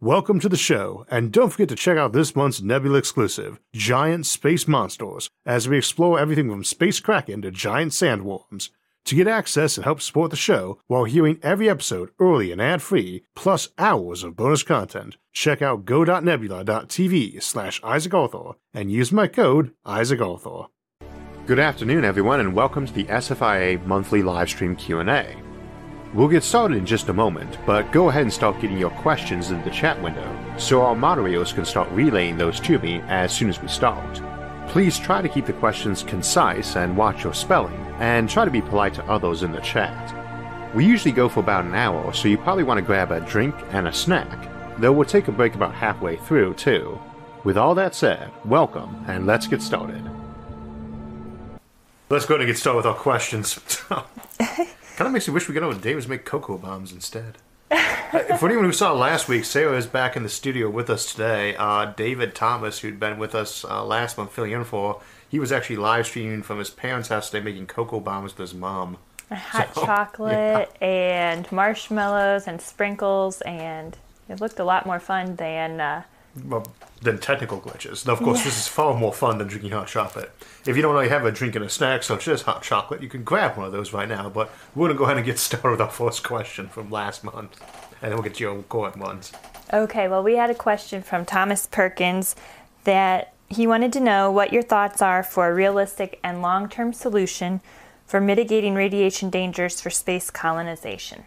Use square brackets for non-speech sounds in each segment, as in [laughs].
Welcome to the show, and don't forget to check out this month's Nebula exclusive, Giant Space Monsters, as we explore everything from space kraken to giant sandworms. To get access and help support the show while hearing every episode early and ad-free, plus hours of bonus content, check out go.nebula.tv slash Isaac Arthur and use my code Isaac Arthur. Good afternoon, everyone, and welcome to the SFIA monthly livestream Q&A. We'll get started in just a moment, but go ahead and start getting your questions in the chat window, so our moderators can start relaying those to me as soon as we start. Please try to keep the questions concise and watch your spelling, and try to be polite to others in the chat. We usually go for about an hour, so you probably want to grab a drink and a snack, though we'll take a break about halfway through, too. With all that said, welcome, and let's get started. Let's go ahead and get started with our questions. [laughs] [laughs] kind of makes me wish we could to Davis make cocoa bombs instead. Uh, [laughs] For anyone who saw last week, Sarah is back in the studio with us today. Uh, David Thomas, who'd been with us uh, last month filling in for, he was actually live streaming from his parents' house today making cocoa bombs with his mom. hot [laughs] So, chocolate and marshmallows and sprinkles and it looked a lot more fun than uh, Well, than technical glitches. Now, of course, this is far more fun than drinking hot chocolate. If you don't already have a drink and a snack such as hot chocolate, you can grab one of those right now. But we're going to go ahead and get [laughs] started with our first question from last month. And then we'll get to your current ones. okay well we had a question from thomas perkins that he wanted to know what your thoughts are for a realistic and long-term solution for mitigating radiation dangers for space colonization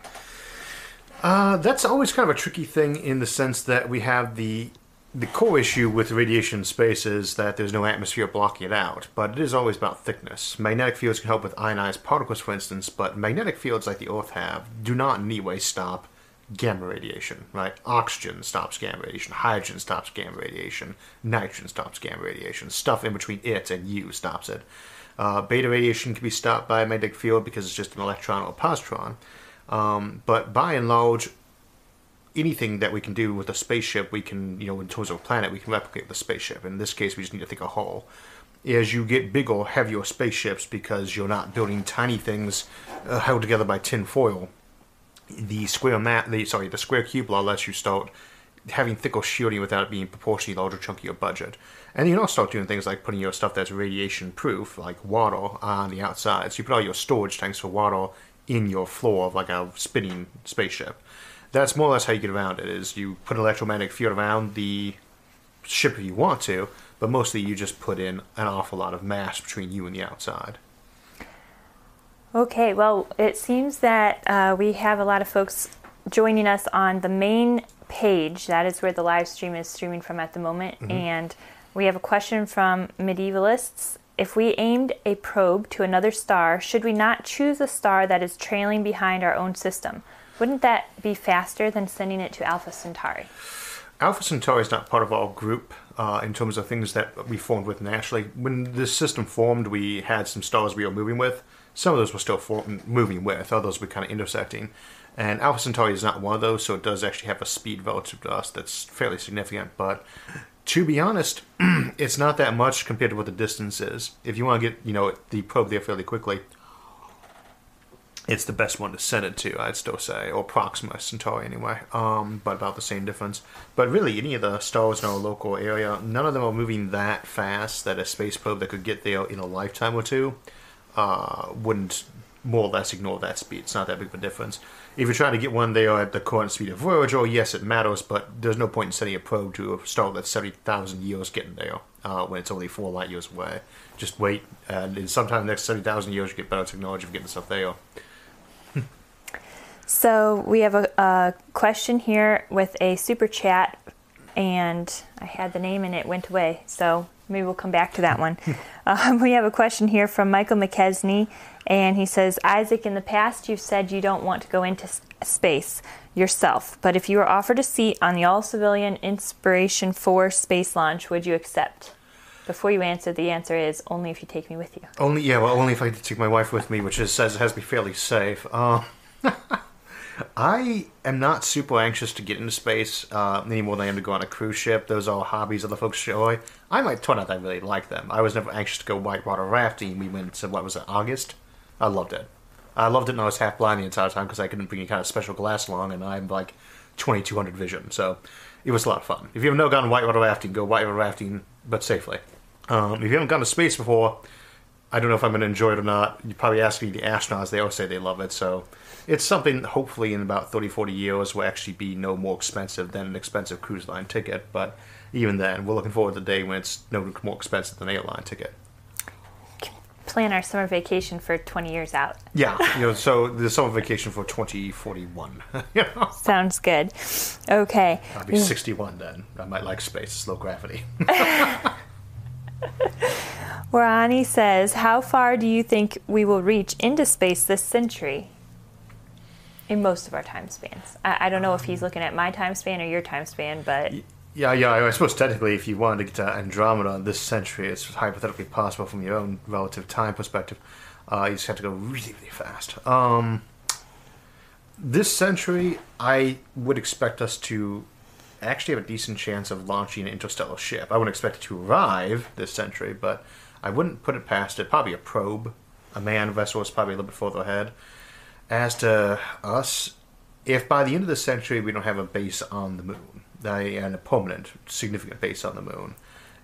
Uh, that's always kind of a tricky thing in the sense that we have the the core issue with radiation in space is that there's no atmosphere blocking it out, but it is always about thickness. Magnetic fields can help with ionized particles, for instance, but magnetic fields like the Earth have do not in any way stop gamma radiation, right? Oxygen stops gamma radiation, hydrogen stops gamma radiation, nitrogen stops gamma radiation, stuff in between it and you stops it. Uh, beta radiation can be stopped by a magnetic field because it's just an electron or a positron. Um, but by and large, anything that we can do with a spaceship, we can, you know, in terms of a planet, we can replicate the spaceship. In this case, we just need to think a hull. As you get bigger, heavier spaceships, because you're not building tiny things uh, held together by tin foil, the square mat, the sorry, the square cube law lets you start having thicker shielding without it being proportionally larger chunk of your budget. And you can also start doing things like putting your stuff that's radiation proof, like water, on the outside. So you put all your storage tanks for water in your floor of like a spinning spaceship. That's more or less how you get around it. Is you put an electromagnetic field around the ship if you want to, but mostly you just put in an awful lot of mass between you and the outside. Okay, well, it seems that uh, we have a lot of folks joining us on the main page. That is where the live stream is streaming from at the moment. And we have a question from medievalists. If we aimed a probe to another star, should we not choose a star that is trailing behind our own system? Wouldn't that be faster than sending it to Alpha Centauri? Alpha Centauri is not part of our group uh, in terms of things that we formed with naturally. When this system formed, we had some stars we were moving with. Some of those were still form- moving with, others were kind of intersecting. And Alpha Centauri is not one of those, so it does actually have a speed relative to us that's fairly significant. But to be honest, [clears throat] it's not that much compared to what the distance is. If you want to get you know the probe there fairly quickly, it's the best one to send it to, I'd still say, or Proxima Centauri anyway, um, but about the same difference. But really, any of the stars in our local area, none of them are moving that fast that a space probe that could get there in a lifetime or two uh, wouldn't more or less ignore that speed. It's not that big of a difference. If you're trying to get one there at the current speed of Voyager, yes, it matters, but there's no point in sending a probe to a star that's 70,000 years getting there uh, when it's only four light years away. Just wait, and sometime in the next 70,000 years, you get better technology for getting stuff there. So we have a, a question here with a super chat, and I had the name and it went away. So maybe we'll come back to that one. [laughs] um, we have a question here from Michael McKesney, and he says, Isaac, in the past you've said you don't want to go into space yourself, but if you were offered a seat on the all civilian Inspiration 4 space launch, would you accept? Before you answer, the answer is only if you take me with you. Only, yeah, well, only if I take my wife with me, which is, says has to be fairly safe. Uh, [laughs] I am not super anxious to get into space uh, any more than I am to go on a cruise ship. Those are hobbies other folks enjoy. I might turn out that I really like them. I was never anxious to go whitewater rafting. We went to, what was it, August? I loved it. I loved it and I was half blind the entire time because I couldn't bring any kind of special glass along, and I'm like 2200 vision. So it was a lot of fun. If you've never gone whitewater rafting, go whitewater rafting, but safely. Um, if you haven't gone to space before, I don't know if I'm going to enjoy it or not. You probably ask the astronauts; they always say they love it. So it's something. Hopefully, in about 30, 40 years, will actually be no more expensive than an expensive cruise line ticket. But even then, we're looking forward to the day when it's no more expensive than an airline ticket. Plan our summer vacation for 20 years out. Yeah, you know, so the summer vacation for 2041. [laughs] you know? Sounds good. Okay. I'll be 61 then. I might like space, slow gravity. [laughs] Warani says, How far do you think we will reach into space this century? In most of our time spans. I, I don't know if he's looking at my time span or your time span, but Yeah, yeah. I suppose technically, if you wanted to get to Andromeda this century, it's hypothetically possible from your own relative time perspective. Uh, you just have to go really, really fast. Um, this century, I would expect us to actually have a decent chance of launching an interstellar ship. I wouldn't expect it to arrive this century, but I wouldn't put it past it. Probably a probe, a manned vessel is probably a little bit further ahead. As to us, if by the end of the century we don't have a base on the moon, and a permanent, significant base on the moon,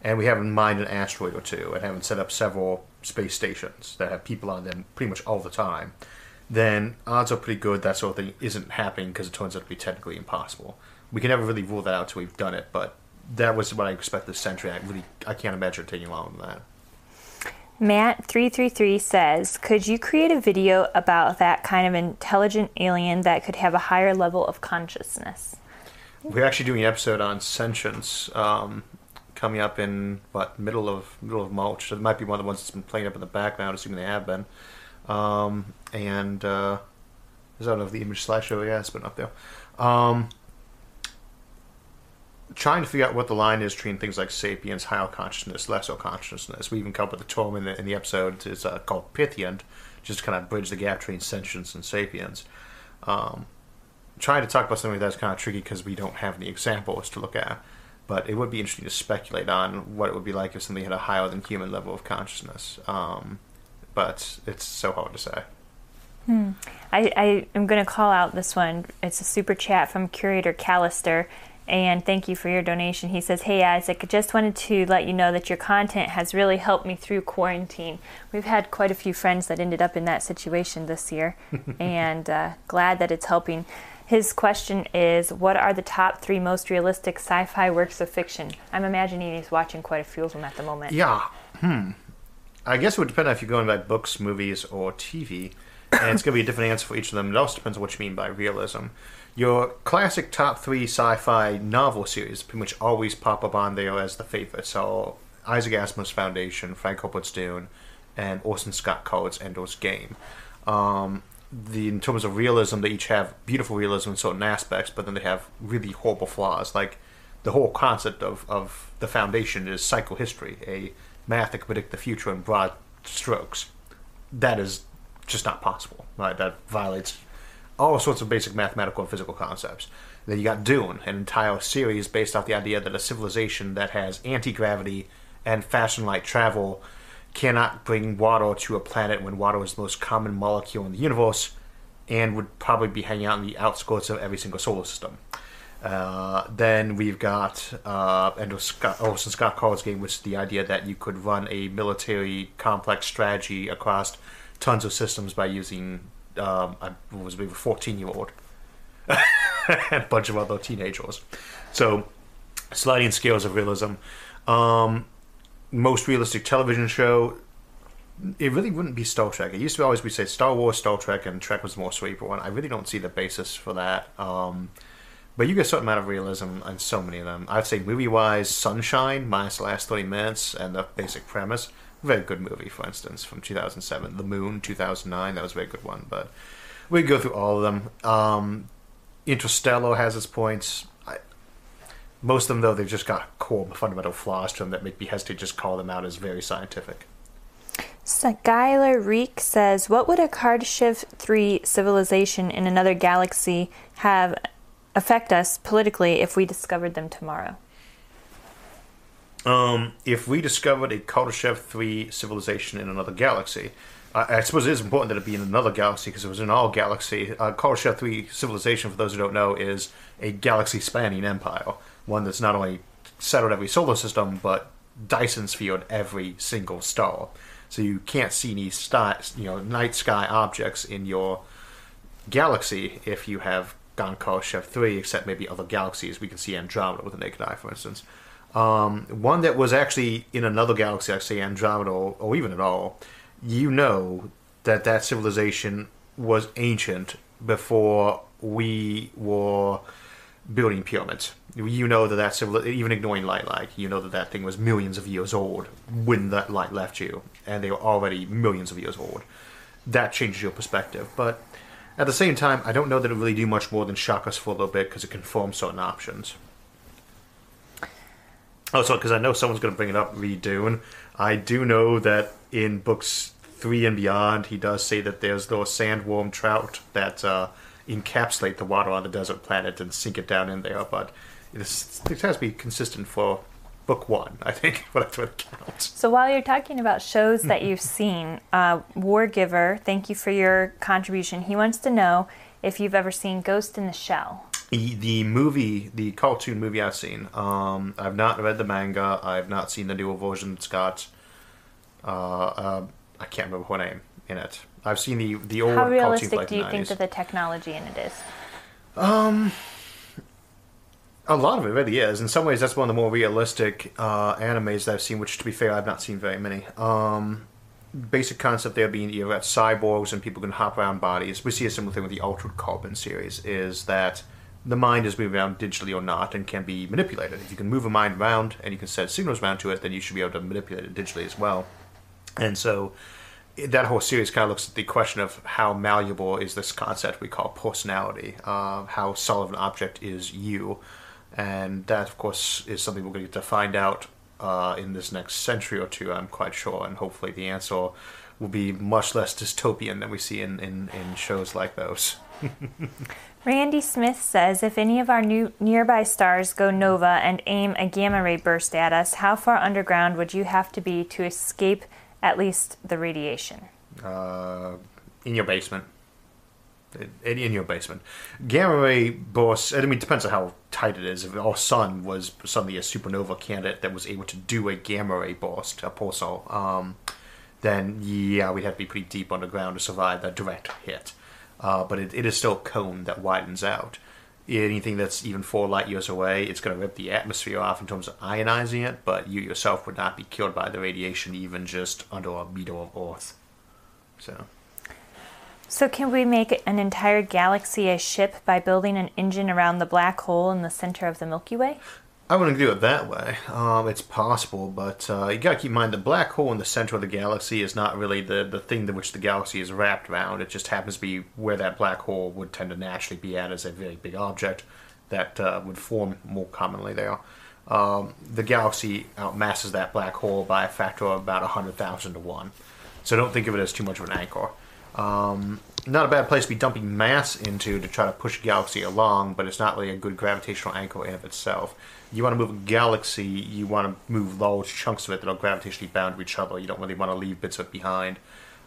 and we haven't mined an asteroid or two, and haven't set up several space stations that have people on them pretty much all the time, then odds are pretty good that sort of thing isn't happening because it turns out to be technically impossible. We can never really rule that out till we've done it, but that was what I expect this century. I really, I can't imagine it taking longer than that. Matt333 says, Could you create a video about that kind of intelligent alien that could have a higher level of consciousness? We're actually doing an episode on sentience um, coming up in what middle of middle of March. So it might be one of the ones that's been playing up in the background, assuming they have been. Um, and uh, I don't know if the image slideshow yeah, it's been up there. Um, trying to figure out what the line is between things like sapiens, higher consciousness, lesser consciousness. We even come up with a term in the, in the episode. It's uh, called Pythian, just to kind of bridge the gap between sentience and sapiens. Um, trying to talk about something that's kind of tricky because we don't have any examples to look at. But it would be interesting to speculate on what it would be like if somebody had a higher than human level of consciousness. Um, but it's so hard to say. I, I am going to call out this one. It's a super chat from Curator Callister. And thank you for your donation. He says, Hey Isaac, I just wanted to let you know that your content has really helped me through quarantine. We've had quite a few friends that ended up in that situation this year, [laughs] and uh, glad that it's helping. His question is What are the top three most realistic sci fi works of fiction? I'm imagining he's watching quite a few of them at the moment. Yeah. Hmm. I guess it would depend on if you're going by books, movies, or TV. And it's going to be a different answer for each of them. It also depends on what you mean by realism. Your classic top three sci fi novel series pretty much always pop up on there as the favorites. So Isaac Asimov's Foundation, Frank Herbert's Dune, and Orson Scott Card's Ender's Game. Um, the in terms of realism, they each have beautiful realism in certain aspects, but then they have really horrible flaws. Like the whole concept of, of the Foundation is psychohistory, a math that can predict the future in broad strokes. That is just not possible. Right? That violates all sorts of basic mathematical and physical concepts. Then you got Dune, an entire series based off the idea that a civilization that has anti gravity and fashion light travel cannot bring water to a planet when water is the most common molecule in the universe and would probably be hanging out in the outskirts of every single solar system. Uh, then we've got uh, Endo Scott, Orson Scott Card's game, which is the idea that you could run a military complex strategy across tons of systems by using, um, I was maybe a 14 year old [laughs] and a bunch of other teenagers. So, sliding scales of realism. Um, most realistic television show, it really wouldn't be Star Trek. It used to always be say Star Wars, Star Trek, and Trek was more cerebral one. I really don't see the basis for that. Um, but you get a certain amount of realism in so many of them. I'd say movie wise, Sunshine, minus the last 30 minutes and the basic premise. Very good movie, for instance, from 2007. The Moon, 2009, that was a very good one. But we go through all of them. Um, Interstellar has its points. I, most of them, though, they've just got core fundamental flaws to them that make me hesitate to just call them out as very scientific. Skylar Reek says, What would a Kardashev 3 civilization in another galaxy have affect us politically if we discovered them tomorrow? Um, if we discovered a Kardashev 3 civilization in another galaxy, I, suppose it is important that it be in another galaxy because it was in our galaxy. Uh, Kardashev 3 civilization, for those who don't know, is a galaxy spanning empire. One that's not only settled every solar system, but Dyson sphered every single star. So you can't see any star, you know, night sky objects in your galaxy if you have gone Kardashev 3, except maybe other galaxies. We can see Andromeda with the naked eye, for instance. Um, one that was actually in another galaxy, say Andromeda or, even at all, you know that that civilization was ancient before we were building pyramids. You know that that civil, even ignoring light, like you know that that thing was millions of years old when that light left you, and they were already millions of years old. That changes your perspective, but at the same time, I don't know that it really do much more than shock us for a little bit because it confirms certain options. Also, because I know someone's going to bring it up, Reed Dune. I do know that in books three and beyond, he does say that there's those sandworm trout that uh, encapsulate the water on the desert planet and sink it down in there. But it's, it has to be consistent for book one, I think, for that to count. So while you're talking about shows that you've [laughs] seen, uh, Wargiver, thank you for your contribution. He wants to know if you've ever seen Ghost in the Shell. The, the movie, the cartoon movie I've seen, um, I've not read the manga. I've not seen the newer version it's got. Uh, uh, I can't remember her name in it. I've seen the the old. Cartoon. How realistic cartoon, like, do you 90s. think that the technology in it is? Um, A lot of it really is. In some ways, that's one of the more realistic uh, animes that I've seen. Which, to be fair, I've not seen very many. Um, basic concept there being you have got cyborgs and people can hop around bodies. We see a similar thing with the Altered Carbon series. Is that the mind is moving around digitally or not and can be manipulated. If you can move a mind around and you can set signals around to it, then you should be able to manipulate it digitally as well. And so that whole series kind of looks at the question of how malleable is this concept we call personality, uh, how solid an object is you. And that, of course, is something we're going to get to find out uh, in this next century or two, I'm quite sure. And hopefully the answer will be much less dystopian than we see in, in, in shows like those. [laughs] Randy Smith says if any of our new nearby stars go nova and aim a gamma ray burst at us, how far underground would you have to be to escape at least the radiation? uh, in your basement. In, in your basement. Gamma ray bursts, I mean, it depends on how tight it is. If our sun was suddenly a supernova candidate that was able to do a gamma ray burst, a pulsar, um, then yeah, we'd have to be pretty deep underground to survive that direct hit. Uh, but it, it is still a cone that widens out. Anything that's even four light years away, it's going to rip the atmosphere off in terms of ionizing it, but you yourself would not be killed by the radiation even just under a meter of Earth. So. So, can we make an entire galaxy a ship by building an engine around the black hole in the center of the Milky Way? I wouldn't do it that way. Um, it's possible, but uh, you got to keep in mind the black hole in the center of the galaxy is not really the, the thing to which the galaxy is wrapped around. It just happens to be where that black hole would tend to naturally be at as a very big object that uh, would form more commonly there. Um, the galaxy outmasses that black hole by a factor of about 100,000 to 1. So don't think of it as too much of an anchor. Um, not a bad place to be dumping mass into to try to push a galaxy along, but it's not really a good gravitational anchor in of itself. You want to move a galaxy, you want to move large chunks of it that are gravitationally bound to each other. You don't really want to leave bits of it behind.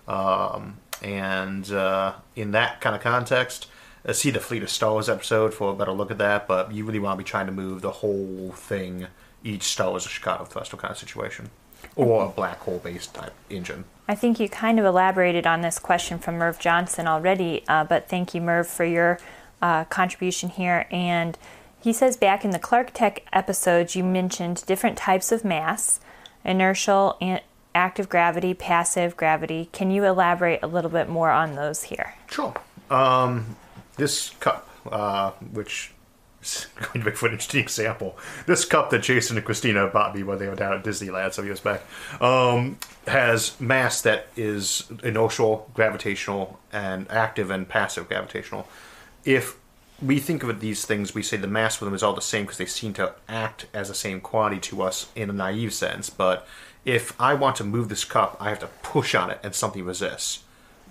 Um, and uh, in that kind of context, uh, see the Fleet of Stars episode for a better look at that. But you really want to be trying to move the whole thing. Each star is a Shkadov thruster kind of situation, or a black hole based type engine. I think you kind of elaborated on this question from Merv Johnson already, uh, but thank you, Merv, for your uh, contribution here. And he says back in the Clarketech episodes, you mentioned different types of mass inertial, and active gravity, passive gravity. Can you elaborate a little bit more on those here? Sure. Um, this cup, uh, which [laughs] going to make for an interesting example, this cup that Jason and Christina bought me when they were down at Disneyland some years back, um, has mass that is inertial, gravitational, and active and passive gravitational. If we think of these things, we say the mass for them is all the same because they seem to act as the same quantity to us in a naive sense. But if I want to move this cup, I have to push on it and something resists.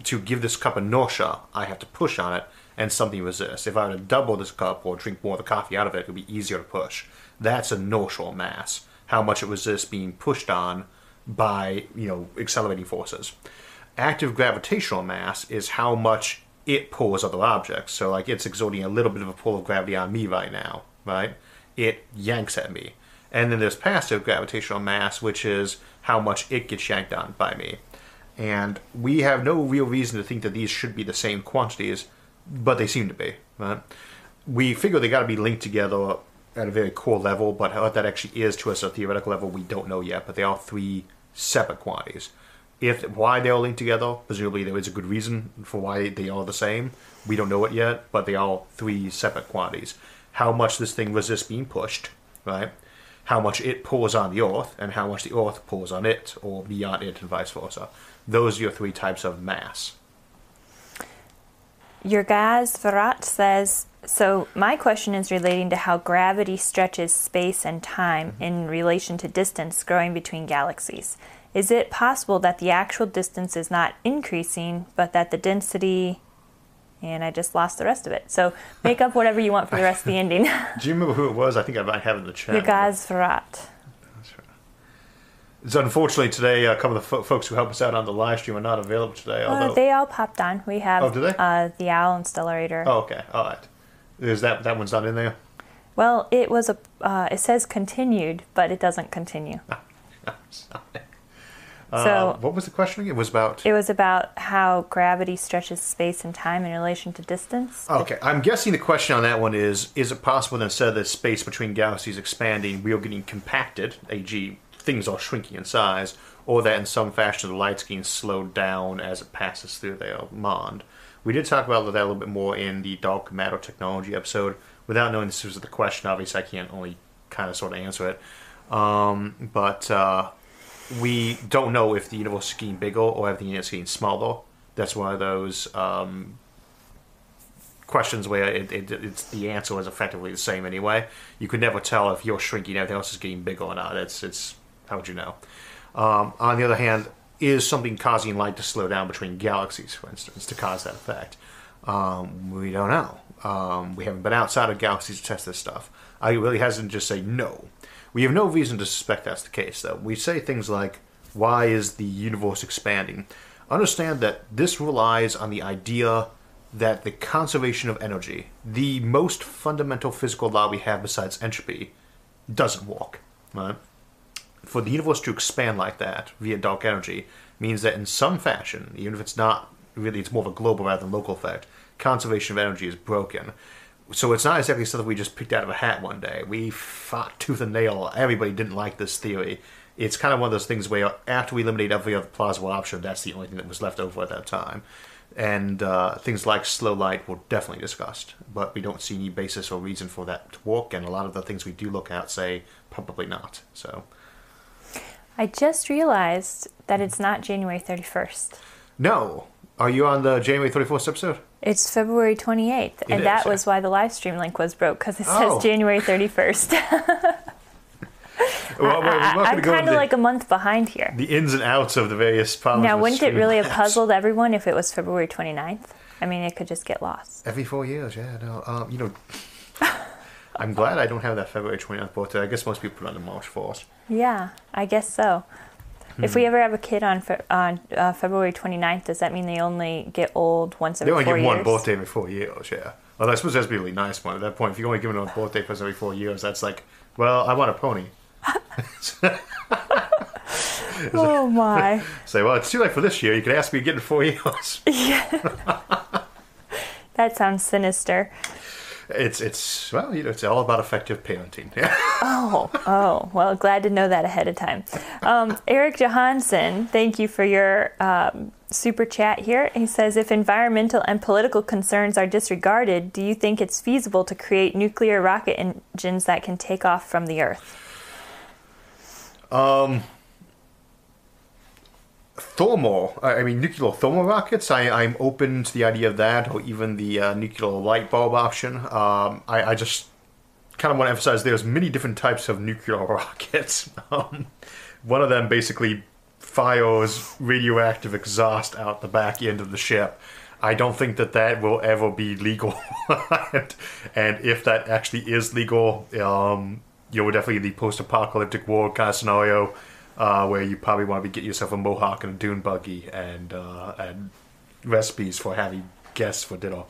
To give this cup inertia, I have to push on it and something resists. If I were to double this cup or drink more of the coffee out of it, it would be easier to push. That's inertial mass. How much it resists being pushed on by you know accelerating forces. active gravitational mass is how much it pulls other objects. So, like, it's exerting a little bit of a pull of gravity on me right now, right? It yanks at me. And then there's passive gravitational mass, which is how much it gets yanked on by me. And we have no real reason to think that these should be the same quantities, but they seem to be. Right? We figure they got to be linked together at a very core level, but what that actually is to us at a theoretical level, we don't know yet. But they are three separate quantities. If why they are linked together, presumably there is a good reason for why they are the same. We don't know it yet, but they are three separate quantities. How much this thing resists being pushed, right? How much it pulls on the Earth, and how much the Earth pulls on it, or beyond it, and vice versa. Those are your three types of mass. Your guys Varat says so. My question is relating to how gravity stretches space and time in relation to distance growing between galaxies. Is it possible that the actual distance is not increasing, but that the density and I just lost the rest of it. So make up whatever you want for the rest of the ending. [laughs] Do you remember who it was? I think I might have it in the chat. Your guys Varat. That's right. So unfortunately today, a couple of the fo- folks who help us out on the live stream are not available today. Uh, they all popped on. We have Oh, do they? Uh, the Owl and Stellarator. oh, okay, all right. Is that that one's not in there? Well, it was a. Uh, it says continued, but it doesn't continue. [laughs] Uh, So- what was the question? It was about. It was about how gravity stretches space and time in relation to distance. Okay, I'm guessing the question on that one is: Is it possible that instead of the space between galaxies expanding, we are getting compacted, e.g., things are shrinking in size, or that in some fashion the light's getting slowed down as it passes through their mond? We did talk about that a little bit more in the dark matter technology episode. Without knowing this was the question, obviously I can't only kind of sort of answer it. Um, but uh, we don't know if the universe is getting bigger or everything is getting smaller. That's one of those um, questions where it, it, it's the answer is effectively the same anyway. You could never tell if you're shrinking, everything else is getting bigger or not. It's it's how would you know? Um, on the other hand, is something causing light to slow down between galaxies, for instance, to cause that effect? Um, we don't know. Um, we haven't been outside of galaxies to test this stuff. I really to just say no. We have no reason to suspect that's the case, though. We say things like, why is the universe expanding? Understand that this relies on the idea that the conservation of energy, the most fundamental physical law we have besides entropy, doesn't work. Right? For the universe to expand like that via dark energy means that in some fashion, even if it's not really, it's more of a global rather than local effect, conservation of energy is broken. So it's not exactly something we just picked out of a hat one day. We fought [laughs] tooth and nail. Everybody didn't like this theory. It's kind of one of those things where after we eliminate every other plausible option, that's the only thing that was left over at that time. And uh, things like slow light were definitely discussed, but we don't see any basis or reason for that to work. And a lot of the things we do look at say probably not. So I just realized that it's not January 31st. no, are you on the January thirty first episode? It's February 28th, and is, that yeah. was why the live stream link was broke because it Oh. says January 31st. [laughs] Well, I, I'm kind of like a month behind here. the ins and outs of the various problems. Now, wouldn't it really have puzzled everyone if it was February 29th? I mean, it could just get lost. Every four years, yeah. No, um, you know, I'm glad I don't have that February 29th birthday. I guess most people put on the March 4th. Yeah, I guess so. If Hmm. we ever have a kid on Fe- on uh, February 29th, does that mean they only get old once They every only four give years? one birthday every four years, yeah. Although I suppose that's a really nice one. At that point, if you're only giving a birthday present every four years, that's like, well, I want a pony. [laughs] [laughs] Oh my! Say, well, it's too late for this year. You can ask me again in four years. [laughs] Yeah. that sounds sinister. It's, it's well, you know, it's all about effective parenting. Yeah. [laughs] Oh, oh. Well, glad to know that ahead of time. Um, Eric Johansson, thank you for your um, super chat here. He says, if environmental and political concerns are disregarded, do you think it's feasible to create nuclear rocket engines that can take off from the Earth? Thermal, I mean, nuclear thermal rockets, I, I'm open to the idea of that, or even the uh, nuclear light bulb option. Um, I, I just kind of want to emphasize there's many different types of nuclear [laughs] rockets. Um, one of them basically fires radioactive exhaust out the back end of the ship. I don't think that that will ever be legal. [laughs] and, and if that actually is legal, um, you know, definitely the post-apocalyptic world kind of scenario. Uh, where you probably want to be getting yourself a mohawk and a dune buggy and uh, and recipes for having guests for dinner.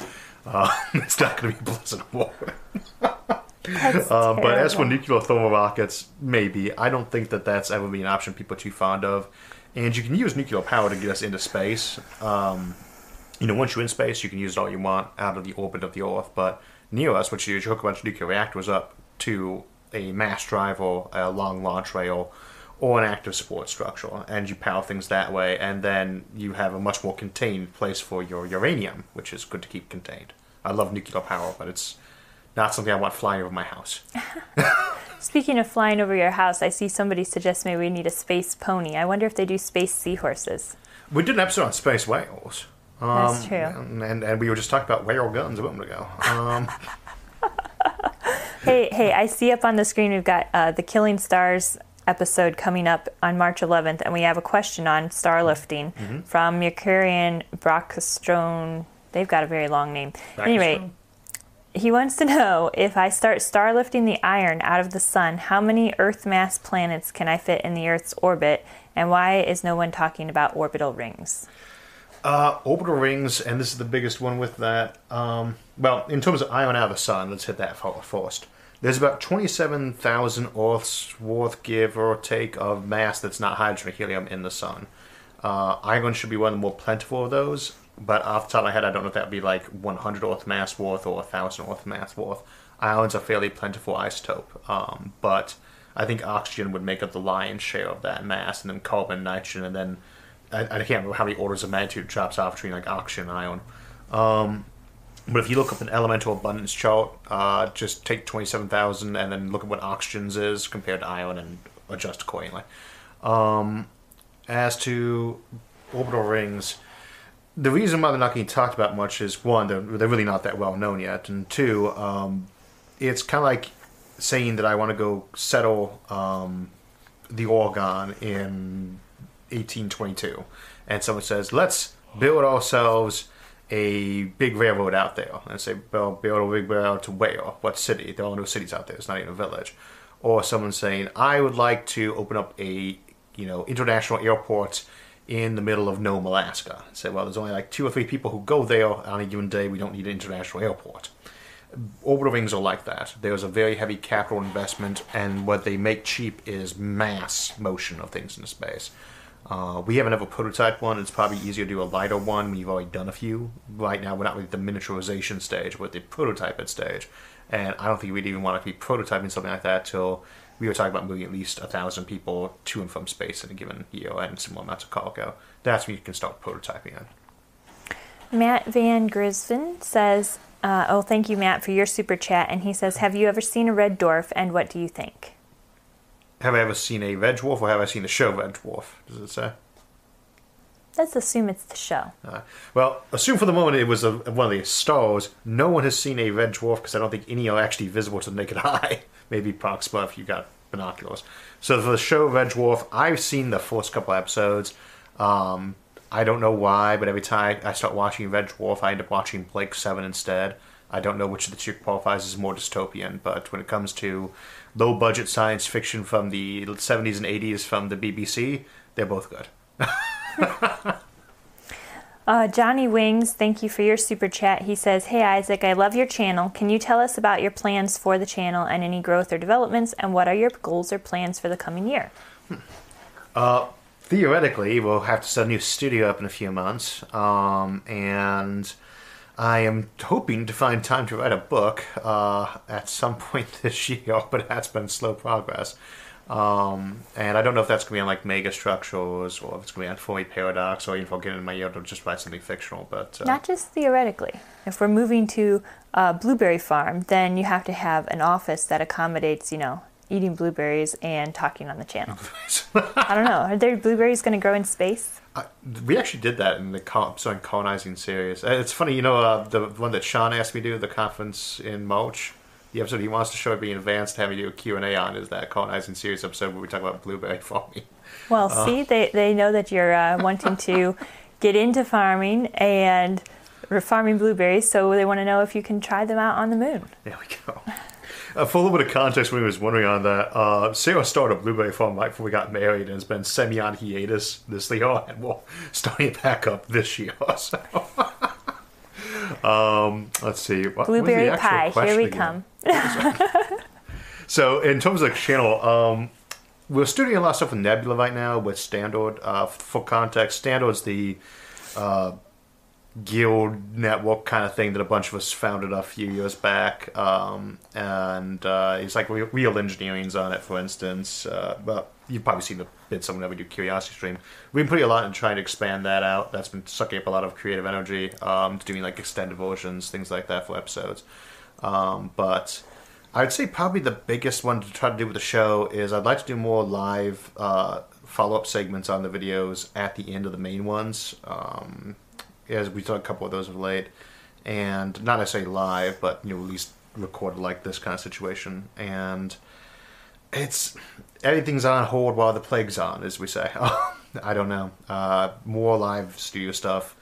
Uh, [laughs] it's not going to be pleasant. [laughs] That's Uh, but as for nuclear thermal rockets, maybe. I don't think that that's ever been an option people are too fond of. And you can use nuclear power to get us into space. Um, you know, once you're in space, you can use it all you want out of the orbit of the Earth. But near us, what you do is you hook a bunch of nuclear reactors up to a mass drive or a long launch rail or an active support structure, and you power things that way. And then you have a much more contained place for your uranium, which is good to keep contained. I love nuclear power, but it's not something I want flying over my house. [laughs] Speaking of flying over your house, I see somebody suggest maybe we need a space pony. I wonder if they do space seahorses. We did an episode on space whales. That's Um, true. And, and we were just talking about whale guns a moment ago. Um, [laughs] Hey, hey, I see up on the screen we've got uh, the Killing Stars episode coming up on March 11th, and we have a question on star lifting Mm-hmm. from Mercurian Brockstrone. They've got a very long name. Anyway, he wants to know if I start star lifting the iron out of the sun, how many Earth mass planets can I fit in the Earth's orbit, and why is no one talking about orbital rings? Uh, orbital rings, and this is the biggest one with that. Um, well, in terms of ion out of the sun, let's hit that first. There's about 27,000 Earth's worth, give or take, of mass that's not hydrogen or helium in the sun. Uh, iron should be one of the more plentiful of those, but off the top of my head, I don't know if that would be like 100 Earth mass worth or 1,000 Earth mass worth. Ions a fairly plentiful isotope, um, but I think oxygen would make up the lion's share of that mass, and then carbon, nitrogen, and then I, I can't remember how many orders of magnitude it drops off between like oxygen and iron. Um, but if you look up an elemental abundance chart, uh, just take 27,000 and then look at what oxygen's is compared to ion and adjust accordingly. Um, as to orbital rings, the reason why they're not getting talked about much is one, they're, they're really not that well known yet, and two, um, it's kind of like saying that I want to go settle um, the Oregon in 1822, and someone says, "Let's build ourselves a big railroad out there," and say, "Well, build a big railroad to where? What city? There are no cities out there. It's not even a village." Or someone saying, "I would like to open up a you know international airport." In the middle of Nome, Alaska. Say, well, there's only like two or three people who go there on a given day. We don't need an international airport orbital rings are like that. There's a very heavy capital investment, and what they make cheap is mass motion of things in space. Uh, we haven't ever prototyped one. It's probably easier to do a lighter one. We've already done a few. Right now, we're not with the miniaturization stage, we're at the prototyping stage. And I don't think we'd even want to be prototyping something like that till we were talking about moving at least a thousand people to and from space in a given year and similar amounts of cargo. That's when you can start prototyping it. Matt Van Grisven says, uh, "Oh, thank you, Matt, for your super chat." And he says, "Have you ever seen a red dwarf, and what do you think?" Have I ever seen a red dwarf, or have I seen the show Red Dwarf? Does it say? Let's assume it's the show. Uh, well, assume for the moment it was a, one of the stars. No one has seen a red dwarf because I don't think any are actually visible to the naked [laughs] eye. Maybe Proxima if you got binoculars. So for the show Red Dwarf, I've seen the first couple episodes. Um, I don't know why, but every time I start watching Red Dwarf, I end up watching Blake Seven instead. I don't know which of the two qualifies as more dystopian, but when it comes to low budget science fiction from the 70s and 80s from the BBC, they're both good. [laughs] Uh, Johnny Wings, thank you for your super chat. He says, Hey Isaac, I love your channel. Can you tell us about your plans for the channel and any growth or developments, and what are your goals or plans for the coming year? theoretically, we'll have to set a new studio up in a few months, um, and I am hoping to find time to write a book uh, at some [laughs] point this year, but that's been slow progress. Um, and I don't know if that's going to be on like mega structures or if it's going to be on Fermi Paradox or even if I'll get in my ear to just write something fictional. But uh, Not just theoretically. If we're moving to a blueberry farm, then you have to have an office that accommodates, you know, eating blueberries and talking on the channel. [laughs] I don't know. Are there blueberries going to grow in space? I, we actually did that in the sorry, colonizing series. Uh, It's funny, you know, uh, the one that Sean asked me to do, the conference in March. The episode he wants to show me in advance to have me do a Q&A on is that colonizing series episode where we talk about blueberry [laughs] farming. Well, see, they, they know that you're uh, wanting to [laughs] get into farming and farming blueberries, so they want to know if you can try them out on the moon. There we go. Uh, for a little bit of context, when he was wondering on that, uh, Sarah started a blueberry farm right before we got married, and it's been semi on hiatus this year, [laughs] and we'll start it back up this year. [laughs] So. um, let's see. What, Blueberry pie. Here we again? come. [laughs] So, in terms of the channel, um, we're studying a lot of stuff with Nebula right now with Standard. Uh, for context, Standard's the uh, guild network kind of thing that a bunch of us founded a few years back. Um, and uh, it's like real, real engineering's on it, for instance. Uh, but you've probably seen the bits whenever we do Curiosity Stream. We've been putting a lot in trying to expand that out. That's been sucking up a lot of creative energy, um, doing like extended versions, things like that for episodes. Um, but I'd say probably the biggest one to try to do with the show is I'd like to do more live uh, follow up segments on the videos at the end of the main ones. Um, as we saw a couple of those of late, and not necessarily live, but you know at least recorded like this kind of situation. And it's everything's on hold while the plague's on, as we say. [laughs] I don't know. Uh, more live studio stuff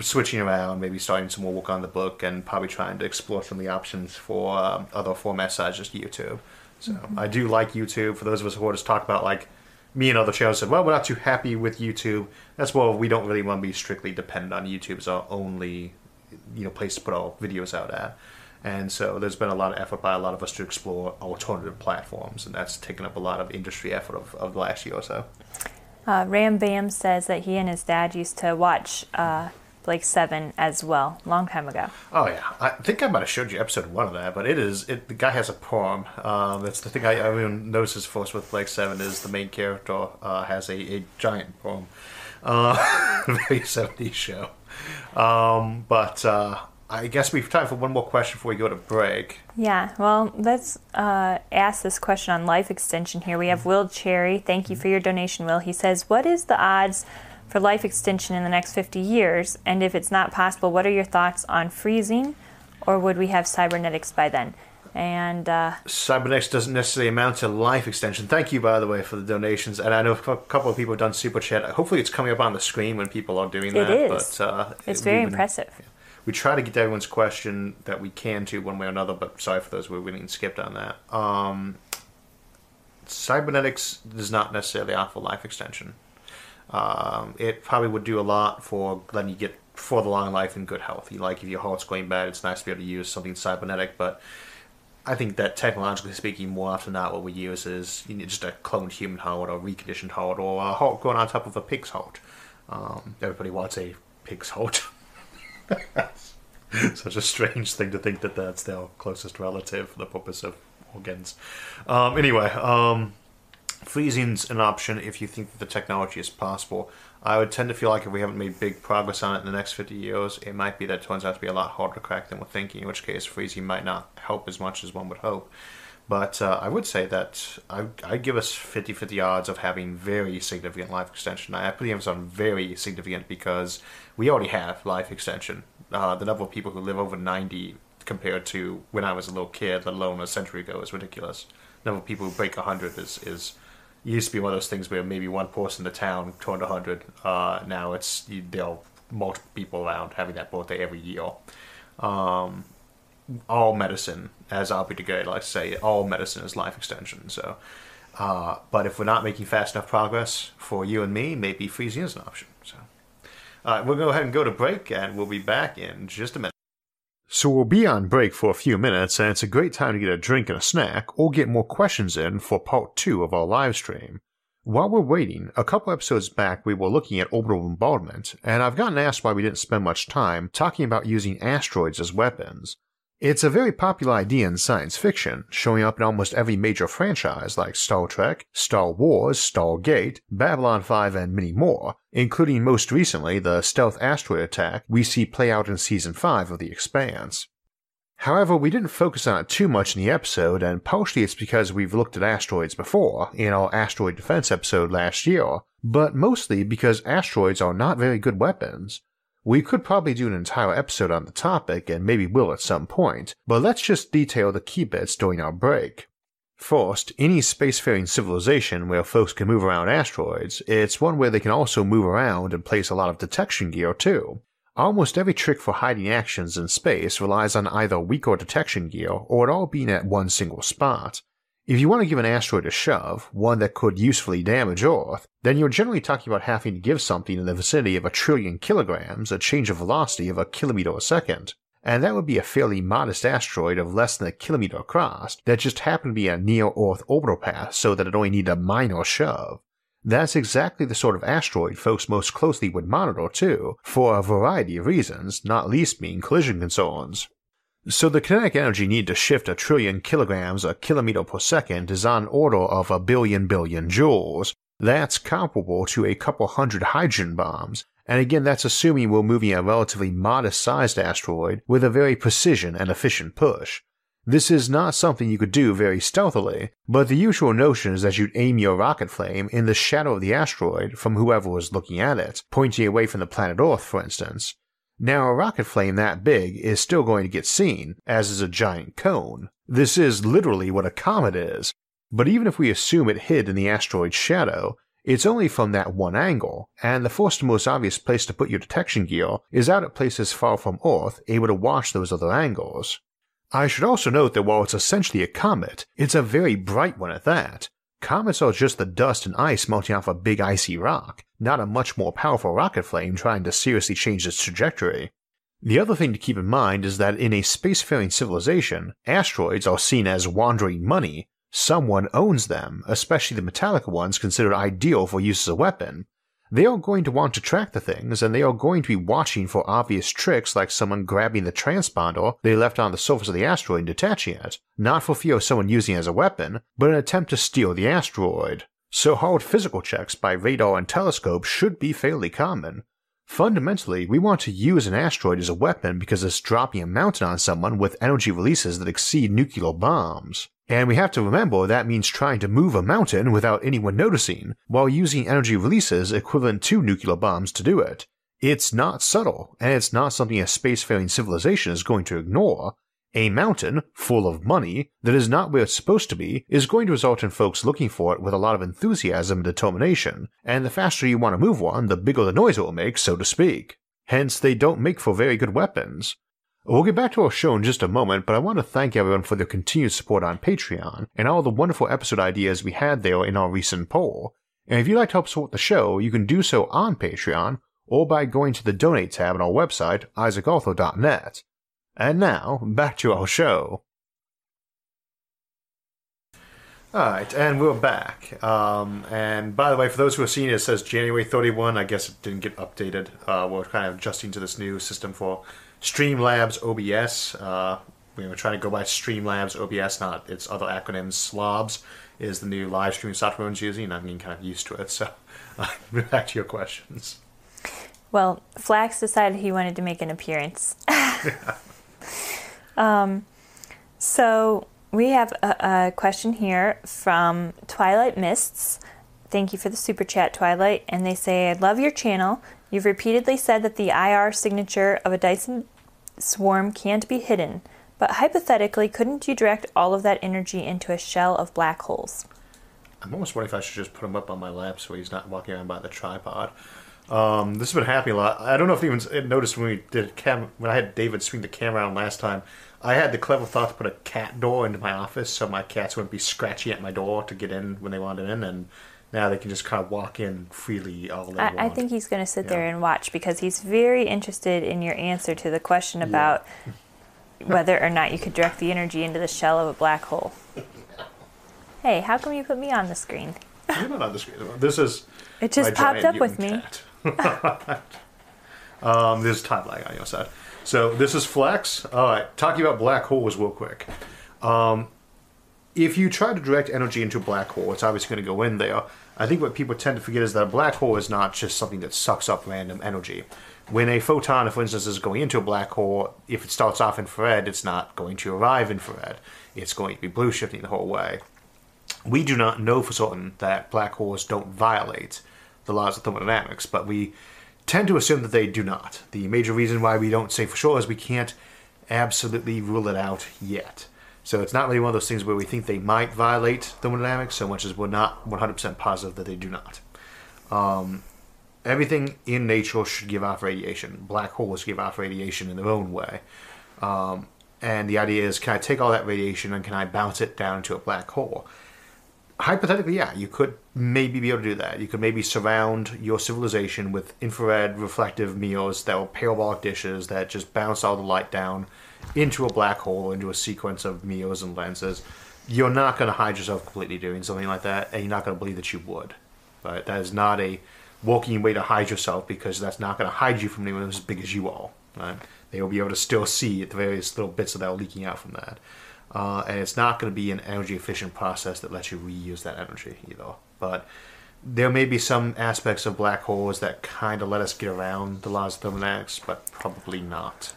switching around, maybe starting some more work on the book, and probably trying to explore some of the options for um, other formats besides just YouTube. So I do like YouTube. For those of us who just talk about like me and other channels said, well, we're not too happy with YouTube. That's well, we don't really want to be strictly dependent on YouTube as our only you know place to put our videos out at. And so there's been a lot of effort by a lot of us to explore alternative platforms, and that's taken up a lot of industry effort of, of the last year or so. Uh, Ram Bam says that he and his dad used to watch uh, Blake Seven as well, long time ago. Oh yeah, I think I might have showed you episode one of that, but it is it. The guy has a poem. Um, that's the thing I, I even notices first with Blake Seven is the main character uh, has a, a giant poem. Uh, [laughs] very seventies show. Um, but uh, I guess we've time for one more question before we go to break. Yeah, well, let's uh, ask this question on life extension here. We have Will Cherry. Thank you for your donation, Will. He says, What is the odds for life extension in the next 50 years? And if it's not possible, what are your thoughts on freezing? Or would we have cybernetics by then? And uh, Cybernetics doesn't necessarily amount to life extension. Thank you, by the way, for the donations. And I know a couple of people have done super chat. Hopefully, it's coming up on the screen when people are doing that. that. is. But uh, it's very we've been- impressive. we try to get to everyone's question that we can to one way or another, but sorry for those who we skipped on that. Um, cybernetics does not necessarily offer life extension. Um, it probably would do a lot for letting you get for the long life and good health. You like if your heart's going bad, it's nice to be able to use something cybernetic, but I think that technologically speaking, more often than not, what we use is you know, just a cloned human heart or reconditioned heart or a heart going on top of a pig's heart. Um, everybody wants a pig's heart. [laughs] Such a strange thing to think that that's their closest relative for the purpose of organs. Um, anyway, um, freezing's an option if you think that the technology is possible. I would tend to feel like if we haven't made big progress on it in the next 50 years, it might be that it turns out to be a lot harder to crack than we're thinking, in which case freezing might not help as much as one would hope. But uh, I would say that I, I'd give us 50 50 odds of having very significant life extension. I put the emphasis on very significant because we already have life extension. Uh, the number of people who live over 90 compared to when I was a little kid, let alone a century ago, is ridiculous. The number of people who break 100 is, is used to be one of those things where maybe one person in the town turned 100. Uh, now it's there are multiple people around having that birthday every year. Um, all medicine, as Aubrey de Grey likes to say, all medicine is life extension. So, uh, but if we're not making fast enough progress for you and me, maybe freezing is an option. So, uh, we'll go ahead and go to break, and we'll be back in just a minute. So we'll be on break for a few minutes, and it's a great time to get a drink and a snack, or get more questions in for part two of our live stream. While we're waiting, a couple episodes back we were looking at orbital bombardment, and I've gotten asked why we didn't spend much time talking about using asteroids as weapons. It's a very popular idea in science fiction, showing up in almost every major franchise like Star Trek, Star Wars, Stargate, Babylon 5, and many more, including most recently the stealth asteroid attack we see play out in Season 5 of The Expanse. However, we didn't focus on it too much in the episode, and partially it's because we've looked at asteroids before in our asteroid defense episode last year, but mostly because asteroids are not very good weapons. We could probably do an entire episode on the topic, and maybe will at some point, but let's just detail the key bits during our break. First, any spacefaring civilization where folks can move around asteroids, it's one where they can also move around and place a lot of detection gear too. Almost every trick for hiding actions in space relies on either weaker detection gear or it all being at one single spot. If you want to give an asteroid a shove, one that could usefully damage Earth, then you're generally talking about having to give something in the vicinity of a trillion kilograms a change of velocity of a kilometer a second. And that would be a fairly modest asteroid of less than a kilometer across that just happened to be a near Earth orbital path so that it only needed a minor shove. That's exactly the sort of asteroid folks most closely would monitor, too, for a variety of reasons, not least being collision concerns. So the kinetic energy needed to shift a trillion kilograms a kilometer per second is on order of a billion billion joules. That's comparable to a couple hundred hydrogen bombs, and again that's assuming we're moving a relatively modest sized asteroid with a very precision and efficient push. This is not something you could do very stealthily, but the usual notion is that you'd aim your rocket flame in the shadow of the asteroid from whoever was looking at it, pointing away from the planet Earth, for instance. Now, a rocket flame that big is still going to get seen, as is a giant cone. This is literally what a comet is. But even if we assume it hid in the asteroid's shadow, it's only from that one angle, and the first and most obvious place to put your detection gear is out at places far from Earth able to watch those other angles. I should also note that while it's essentially a comet, it's a very bright one at that. Comets are just the dust and ice melting off a big icy rock, not a much more powerful rocket flame trying to seriously change its trajectory. The other thing to keep in mind is that in a spacefaring civilization, asteroids are seen as wandering money. Someone owns them, especially the metallic ones considered ideal for use as a weapon, they are going to want to track the things, and they are going to be watching for obvious tricks like someone grabbing the transponder they left on the surface of the asteroid and detaching it, not for fear of someone using it as a weapon, but an attempt to steal the asteroid. So hard physical checks by radar and telescope should be fairly common. Fundamentally, we want to use an asteroid as a weapon because it's dropping a mountain on someone with energy releases that exceed nuclear bombs. And we have to remember that means trying to move a mountain without anyone noticing, while using energy releases equivalent to nuclear bombs to do it. It's not subtle, and it's not something a spacefaring civilization is going to ignore. A mountain, full of money, that is not where it's supposed to be, is going to result in folks looking for it with a lot of enthusiasm and determination, and the faster you want to move one, the bigger the noise it will make, so to speak. Hence, they don't make for very good weapons. We'll get back to our show in just a moment, but I want to thank everyone for their continued support on Patreon and all the wonderful episode ideas we had there in our recent poll. And if you'd like to help support the show, you can do so on Patreon or by going to the donate tab on our website, isaacarthur.net. And now, back to our show. Alright, and we're back. Um, and by the way, for those who are seeing it, it says January 31. I guess it didn't get updated. Uh, we're kind of adjusting to this new system for Streamlabs OBS. Uh, we were trying to go by Streamlabs OBS, not its other acronym Slobs is the new live streaming software one's using, and I'm getting kind of used to it. So, [laughs] uh, back to your questions. Well, Flax decided he wanted to make an appearance. [laughs] um, so we have a, a question here from Twilight Mists. Thank you for the super chat, Twilight. And they say, I love your channel. You've repeatedly said that the IR signature of a Dyson swarm can't be hidden, but hypothetically, couldn't you direct all of that energy into a shell of black holes? I'm almost wondering if I should just put him up on my lap so he's not walking around by the tripod. Um, this has been happening a lot. I don't know if you even noticed when we did cam- when I had David swing the camera around last time. I had the clever thought to put a cat door into my office so my cats wouldn't be scratching at my door to get in when they wanted in, and now they can just kind of walk in freely all they I, want. I think he's going to sit yeah. there and watch because he's very interested in your answer to the question about yeah. [laughs] whether or not you could direct the energy into the shell of a black hole. hey, how come you put me on the screen? You're not on the screen. This is. It just popped up with me. [laughs] um, there's time lag on your side. So this is Flex. All right, talking about black holes real quick. Um, if you try to direct energy into a black hole, it's obviously going to go in there. I think what people tend to forget is that a black hole is not just something that sucks up random energy. When a photon, for instance, is going into a black hole, if it starts off infrared, it's not going to arrive infrared. It's going to be blue shifting the whole way. We do not know for certain that black holes don't violate the laws of thermodynamics, but we tend to assume that they do not. The major reason why we don't say for sure is we can't absolutely rule it out yet. So it's not really one of those things where we think they might violate thermodynamics so much as we're not 100% positive that they do not. Um, everything in nature should give off radiation. Black holes give off radiation in their own way. Um, and the idea is, can I take all that radiation and can I bounce it down to a black hole? Hypothetically, yeah, you could maybe be able to do that. You could maybe surround your civilization with infrared reflective mirrors that were parabolic dishes that just bounce all the light down into a black hole, into a sequence of mirrors and lenses. You're not going to hide yourself completely doing something like that, and you're not going to believe that you would. Right? That is not a walking way to hide yourself because that's not going to hide you from anyone as big as you are. Right? They will be able to still see the various little bits of that leaking out from that. Uh, and it's not going to be an energy efficient process that lets you reuse that energy either. But there may be some aspects of black holes that kind of let us get around the laws of thermodynamics, but probably not.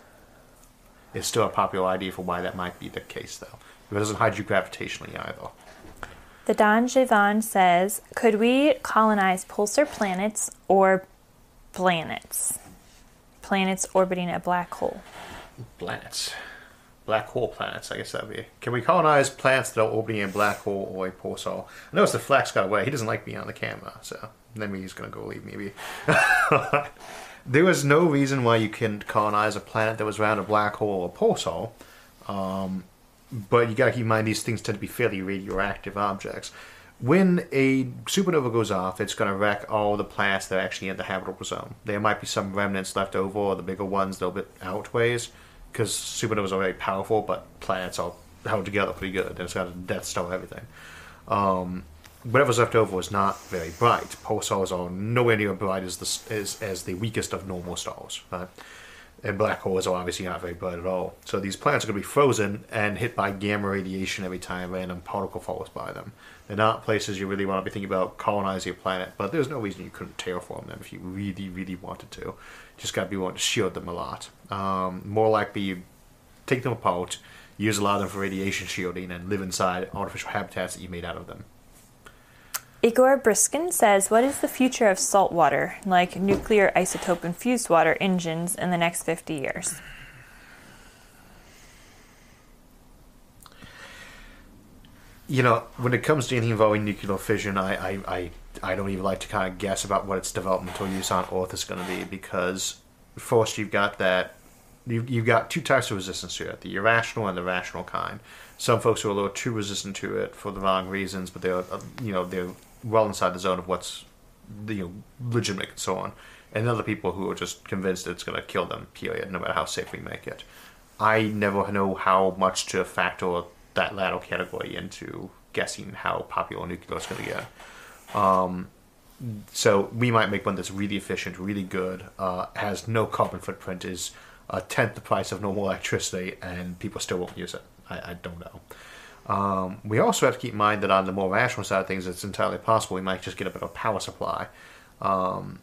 It's still a popular idea for why that might be the case, though. It doesn't hide you gravitationally either. The Don Javon says, could we colonize pulsar planets or planets? Planets orbiting a black hole. Planets. Black hole planets, I guess that'd be. Can we colonize planets that are orbiting a black hole or a pulsar? I noticed the Flex got away. He doesn't like being on the camera, so maybe he's gonna go leave maybe. [laughs] there was no reason why you couldn't colonize a planet that was around a black hole or a pulsar. Um, but you gotta keep in mind these things tend to be fairly radioactive objects. When a supernova goes off, it's going to wreck all the planets that are actually in the habitable zone. There might be some remnants left over, or the bigger ones they'll bit outways, because supernovas are very powerful, but planets are held together pretty good. And it's got a Death Star everything. Um, whatever's left over is not very bright. Pulsars are nowhere near bright as the as, as the weakest of normal stars. Right? And black holes are obviously not very bright at all. So these planets are going to be frozen and hit by gamma radiation every time a random particle falls by them. They're not places you really want to be thinking about colonizing a planet, but there's no reason you couldn't terraform them if you really, really wanted to. Just got to be willing to shield them a lot. Um, more likely, you take them apart, use a lot of them for radiation shielding, and live inside artificial habitats that you made out of them. Igor Briskin says, What is the future of salt water, like nuclear isotope infused water engines, in the next 50 years? You know, when it comes to anything involving nuclear fission, I, I, I, I don't even like to kind of guess about what its developmental use on Earth is going to be because first you've got that you've, you've got two types of resistance to it the irrational and the rational kind some folks are a little too resistant to it for the wrong reasons but they're you know they're well inside the zone of what's you know legitimate and so on and other people who are just convinced it's going to kill them period no matter how safe we make it i never know how much to factor that latter category into guessing how popular nuclear is going to get um, so we might make one that's really efficient, really good, uh, has no carbon footprint, is a tenth the price of normal electricity, and people still won't use it. I, I don't know. Um, we also have to keep in mind that on the more rational side of things, it's entirely possible we might just get a better power supply. Um,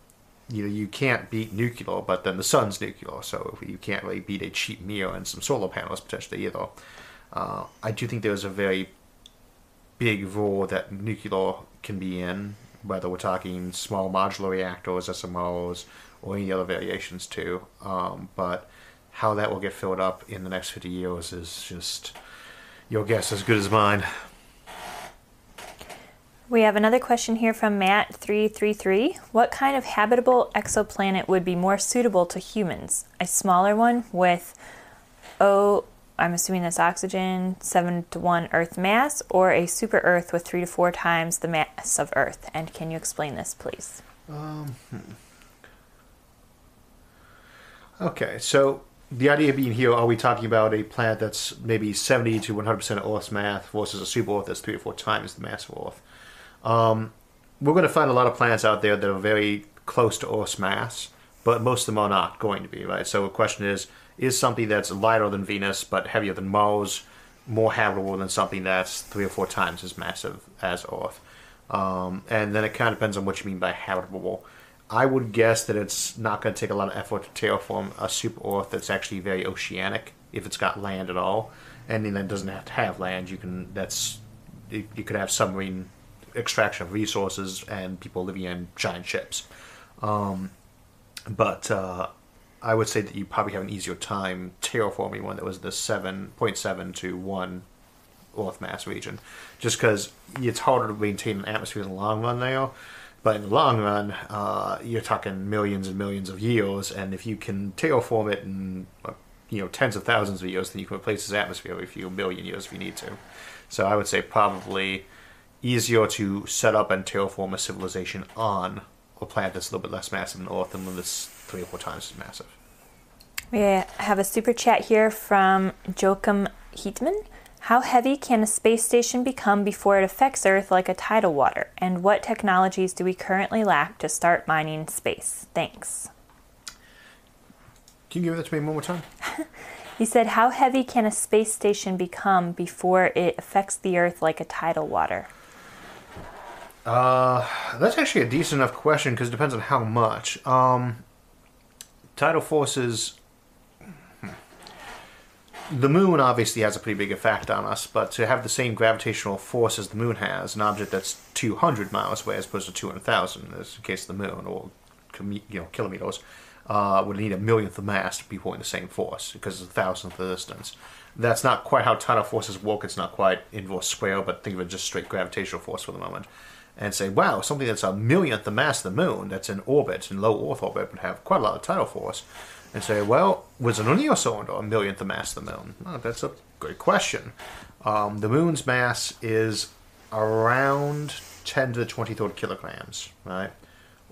you know, you can't beat nuclear, but then the sun's nuclear, so you can't really beat a cheap mirror and some solar panels potentially either. Uh, I do think there's a very big role that nuclear can be in whether we're talking small modular reactors, SMRs, or any other variations too. Um, but how that will get filled up in the next 50 years is just your guess as good as mine. We have another question here from Matt333. What kind of habitable exoplanet would be more suitable to humans? A smaller one with O I'm assuming that's oxygen, 7 to 1 Earth mass, or a super Earth with 3 to 4 times the mass of Earth? And can you explain this, please? Um, hmm. Okay, so the idea being here, are we talking about a planet that's maybe 70 to 100% of Earth's mass versus a super Earth that's 3 or 4 times the mass of Earth? Um, we're going to find a lot of planets out there that are very close to Earth's mass, but most of them are not going to be, right? So the question is, is something that's lighter than Venus but heavier than Mars, more habitable than something that's three or four times as massive as Earth. Um, and then it kind of depends on what you mean by habitable. I would guess that it's not going to take a lot of effort to terraform a super Earth that's actually very oceanic, if it's got land at all. And then doesn't have to have land. You can that's you, you could have submarine extraction of resources and people living in giant ships. Um, but uh, I would say that you probably have an easier time terraforming one that was the 7.7 to 1 Earth mass region. Just because it's harder to maintain an atmosphere in the long run now. But in the long run, uh, you're talking millions and millions of years, and if you can terraform it in uh, you know tens of thousands of years, then you can replace its atmosphere every few million years if you need to. So I would say probably easier to set up and terraform a civilization on a planet that's a little bit less massive than Earth than one that's three or four times as massive. We have a super chat here from Joachim Heatman. How heavy can a space station become before it affects Earth like a tidal water? And what technologies do we currently lack to start mining space? Thanks. Can you give that to me one more time? [laughs] he said, How heavy can a space station become before it affects the Earth like a tidal water? Uh, that's actually a decent enough question because it depends on how much. Um, tidal forces the moon obviously has a pretty big effect on us, but to have the same gravitational force as the moon has, an object that's 200 miles away as opposed to 200,000, as in the case of the moon, or you know kilometers, uh, would need a millionth of mass to be pulling the same force because it's a thousandth of the distance. That's not quite how tidal forces work. It's not quite inverse square, but think of it just straight gravitational force for the moment. And say, wow, something that's a millionth the mass of the moon, that's in orbit, in low Earth orbit, would have quite a lot of tidal force and say, well, was an a cylinder a millionth the mass of the moon? That's a good question. Um, the moon's mass is around 10 to the 23rd kilograms, right?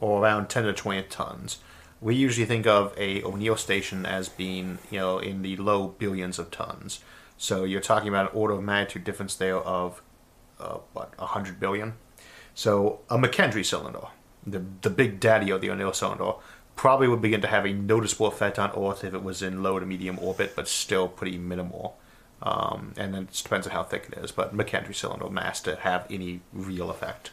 Or around 10 to 20 tons. We usually think of a O'Neill station as being, you know, in the low billions of tons. So you're talking about an order of magnitude difference there of, uh, what, 100 billion? So a McKendree cylinder, the, the big daddy of the O'Neill cylinder, probably would begin to have a noticeable effect on Earth if it was in low to medium orbit, but still pretty minimal. Um, and then it depends on how thick it is, but McKendree cylinder mass to have any real effect.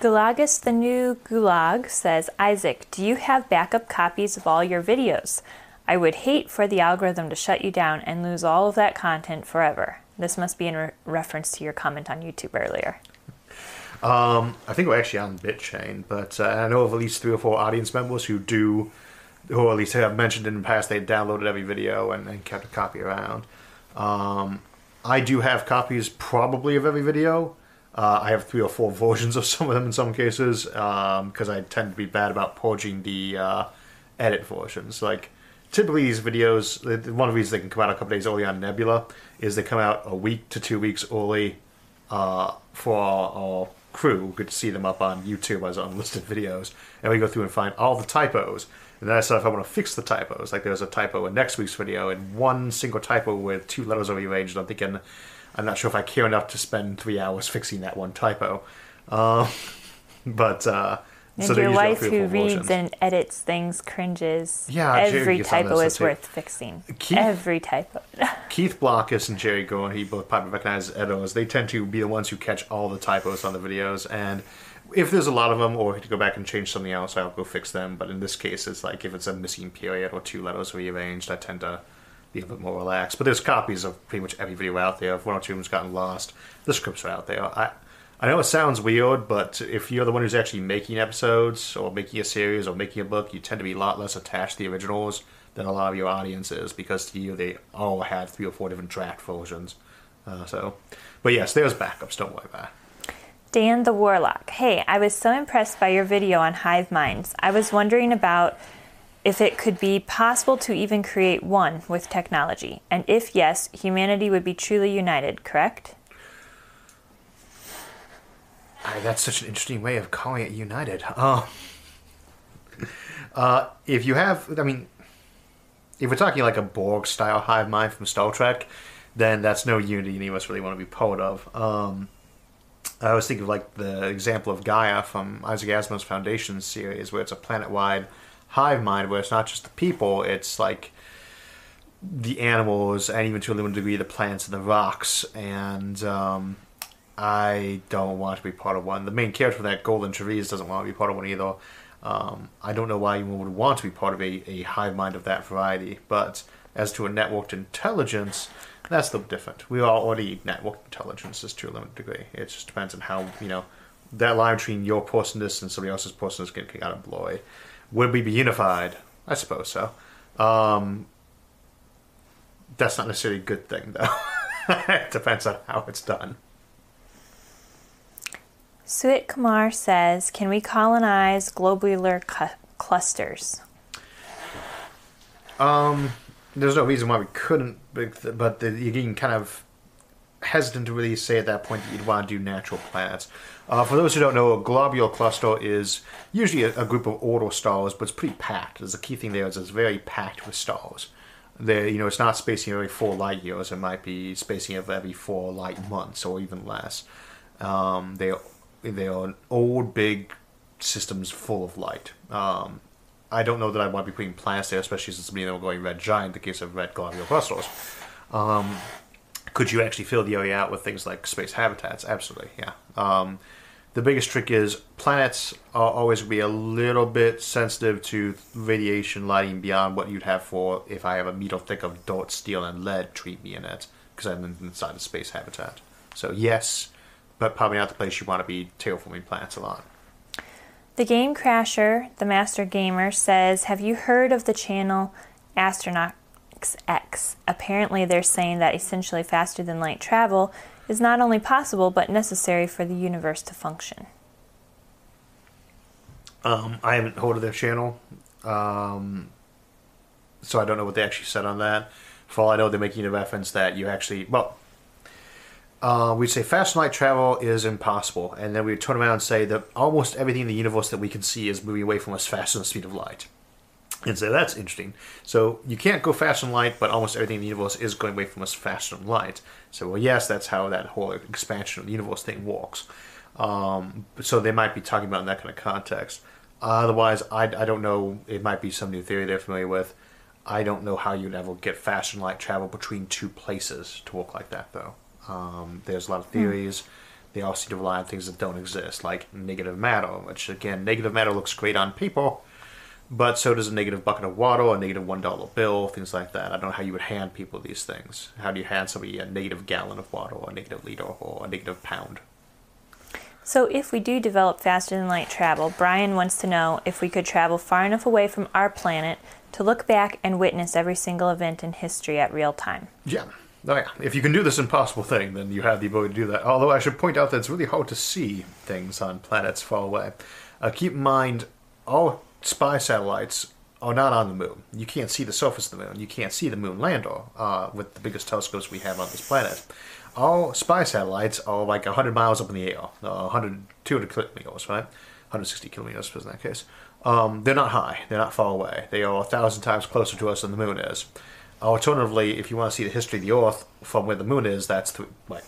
Gulagus the New Gulag says, Isaac, do you have backup copies of all your videos? I would hate for the algorithm to shut you down and lose all of that content forever. This must be in re- reference to your comment on YouTube earlier. Um, I think we're actually on BitChute, but uh, I know of at least three or four audience members who do, who at least have mentioned in the past they downloaded every video and, and kept a copy around. Um, I do have copies probably of every video. Uh, I have three or four [laughs] versions of some of them in some cases because um, I tend to be bad about purging the uh, edit versions. Like typically these videos, one of the reasons they can come out a couple days early on Nebula is they come out a week to two weeks early uh, for our crew could see them up on YouTube as unlisted videos, and we go through and find all the typos. And then I said if I want to fix the typos, like there's a typo in next week's video, and one single typo with two letters rearranged. I'm thinking, I'm not sure if I care enough to spend three hours fixing that one typo. Uh, [laughs] but uh, and so your wife who reads and edits things cringes. Yeah, every typo is worth fixing. Keith, every typo. [laughs] Keith Blockus and Jerry Goen, he both probably recognize editors. They tend to be the ones who catch all the typos on the videos, and if there's a lot of them, or to go back and change something else, I'll go fix them. But in this case, it's like if it's a missing period or two letters rearranged, I tend to be a bit more relaxed. But there's copies of pretty much every video out there. If one or two of them's gotten lost, the scripts are out there. I I know it sounds weird, but if you're the one who's actually making episodes or making a series or making a book, you tend to be a lot less attached to the originals than a lot of your audience is because to you they all had three or four different draft versions. Uh, so, but yes, there's backups. Don't worry about. Dan the Warlock. Hey, I was so impressed by your video on hive minds. I was wondering about if it could be possible to even create one with technology, and if yes, humanity would be truly united, correct? I, that's such an interesting way of calling it united. Uh, uh, if you have, I mean, if we're talking like a Borg style hive mind from Star Trek, then that's no unity any of us really want to be part of. Um, I always think of like the example of Gaia from Isaac Asimov's Foundation series, where it's a planet wide hive mind, where it's not just the people, it's like the animals, and even to a limited degree, the plants and the rocks. And um, I don't want to be part of one. The main character for that, Golan Trevize, doesn't want to be part of one either. Um, I don't know why anyone would want to be part of a, a hive mind of that variety, but as to a networked intelligence, that's a little different. We all already networked intelligences to a limited degree. It just depends on how, you know, that line between your personalness and somebody else's personalness getting kind of blurry. Would we be unified? I suppose so. Um, that's not necessarily a good thing, though. [laughs] it depends on how it's done. Suit Kumar says, "Can we colonize globular cu- clusters?" There's no reason why we couldn't, but the, you're getting kind of hesitant to really say at that point that you'd want to do natural planets. Uh, for those who don't know, a globular cluster is usually a, a group of orbital stars, but it's pretty packed. There's a key thing there is it's very packed with stars. There, you know, it's not spacing every four light years. It might be spacing of every four light months or even less. Um, they they are old, big systems full of light. Um, I don't know that I want to be putting planets there, especially since many of them are going red giant in the case of red globular clusters. Um, could you actually fill the area out with things like space habitats? Absolutely, yeah. Um, the biggest trick is planets are always going to be a little bit sensitive to radiation lighting beyond what you'd have for if I have a meter thick of dirt, steel, and lead treat me in it because I'm inside a space habitat. So yes, but probably not the place you want to be terraforming planets a lot. The Game Crasher, the Master Gamer, says, Have you heard of the channel Astronautics X? Apparently, they're saying that essentially faster than light travel is not only possible but necessary for the universe to function. Um, I haven't heard of their channel, um, so I don't know what they actually said on that. For all I know, they're making a reference that you actually, well, uh, we'd say fast light travel is impossible, and then we'd turn around and say that almost everything in the universe that we can see is moving away from us faster than the speed of light. And say that's interesting. So you can't go faster than light, but almost everything in the universe is going away from us faster than light. So well, yes, that's how that whole expansion of the universe thing works. Um, so they might be talking about in that kind of context. Otherwise, I, I don't know. It might be some new theory they're familiar with. I don't know how you'd ever get faster than light travel between two places to work like that, though. Um, there's a lot of theories. They all seem to rely on things that don't exist, like negative matter, which, again, negative matter looks great on people, but so does a negative bucket of water, a negative 1 bill, things like that. I don't know how you would hand people these things. How do you hand somebody a negative gallon of water, or a negative liter, or a negative pound? So, if we do develop faster than light travel, Brian wants to know if we could travel far enough away from our planet to look back and witness every single event in history at real time. Yeah. Oh, yeah. If you can do this impossible thing, then you have the ability to do that. Although I should point out that it's really hard to see things on planets far away. Uh, keep in mind, all spy satellites are not on the moon. You can't see the surface of the moon. You can't see the moon lander uh, with the biggest telescopes we have on this planet. All spy satellites are like 100 miles up in the air, uh, 100, 200 kilometers, right? 160 kilometers in that case. Um, they're not high. They're not far away. They are a thousand times closer to us than the moon is. Alternatively, if you want to see the history of the Earth from where the moon is, that's th- like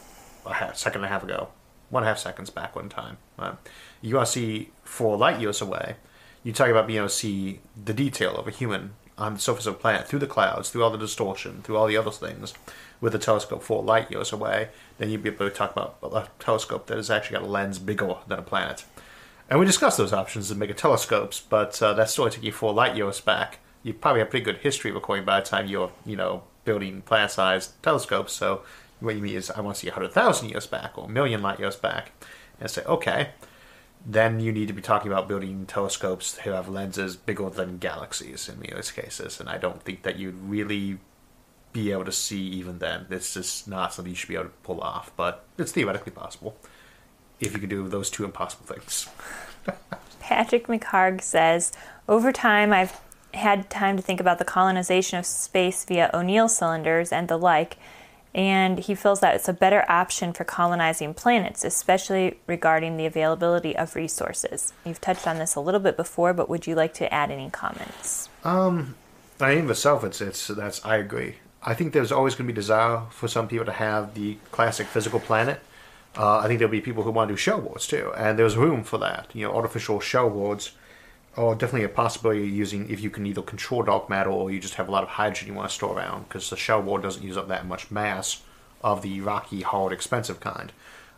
a half, second and a half ago, one and a half seconds back one time. Right? You want to see four light years away. You talk about being able to see the detail of a human on the surface of a planet through the clouds, through all the distortion, through all the other things, with a telescope four light years away. Then you'd be able to talk about a telescope that has actually got a lens bigger than a planet. And we discussed those options in mega telescopes, but uh, that still take you four light years back you probably have pretty good history of recording by the time you're, you know, building planet-sized telescopes. So what you mean is, I want to see 100,000 years back or a million light years back. And say, okay, then you need to be talking about building telescopes who have lenses bigger than galaxies in those cases. And I don't think that you'd really be able to see even then. This is not something you should be able to pull off, but it's theoretically possible if you can do those two impossible things. [laughs] Patrick McHarg says, Over time, I've had time to think about the colonization of space via O'Neill cylinders and the like, and he feels that it's a better option for colonizing planets, especially regarding the availability of resources. You've touched on this a little bit before, but would you like to add any comments? Um, I think myself, it's it's that's I agree. I think there's always going to be desire for some people to have the classic physical planet. Uh, I think there'll be people who want to do shell worlds too, and there's room for that. You know, artificial shell worlds or definitely a possibility using if you can either control dark matter or you just have a lot of hydrogen you want to store around because the shell world doesn't use up that much mass of the rocky, hard, expensive kind.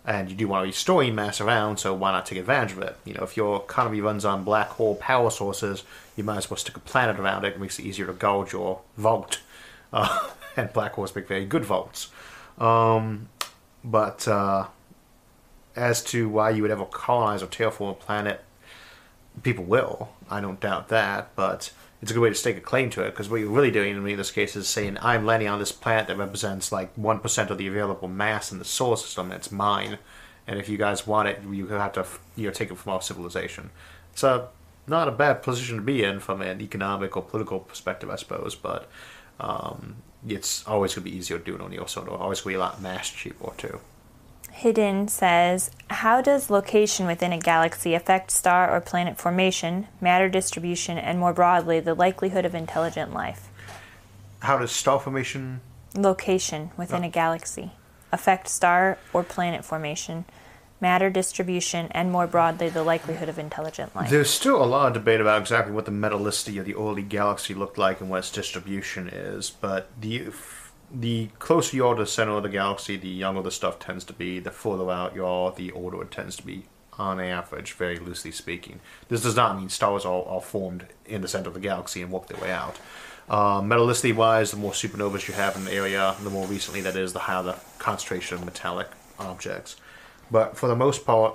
And you do want to be storing mass around, so why not take advantage of it? You know, if your economy runs on black hole power sources, you might as well stick a planet around it. It makes it easier to gauge your vault. [laughs] Uh, and black holes make very good vaults. Um, but uh, as to why you would ever colonize or terraform a planet, people will. I don't doubt that, but it's a good way to stake a claim to it because what you're really doing in this case is saying I'm landing on this planet that represents like one percent of the available mass in the solar system. It's mine, and if you guys want it, you have to you know take it from our civilization. It's a not a bad position to be in from an economic or political perspective, I suppose, but um, it's always going to be easier to do it on your or always going to be a lot mass cheaper too. Hidden says, How does location within a galaxy affect star or planet formation, matter distribution, and more broadly, the likelihood of intelligent life? How does star formation? Location within Oh. a galaxy affect star or planet formation, matter distribution, and more broadly, the likelihood of intelligent life? There's still a lot of debate about exactly what the metallicity of the early galaxy looked like and what its distribution is, but the the closer you are to the center of the galaxy, the younger the stuff tends to be. The further out you are, the older it tends to be, on average, very loosely speaking. This does not mean stars are, are formed in the center of the galaxy and work their way out. Uh, metallicity wise, the more supernovas you have in the area, the more recently that is, the higher the concentration of metallic objects. But for the most part,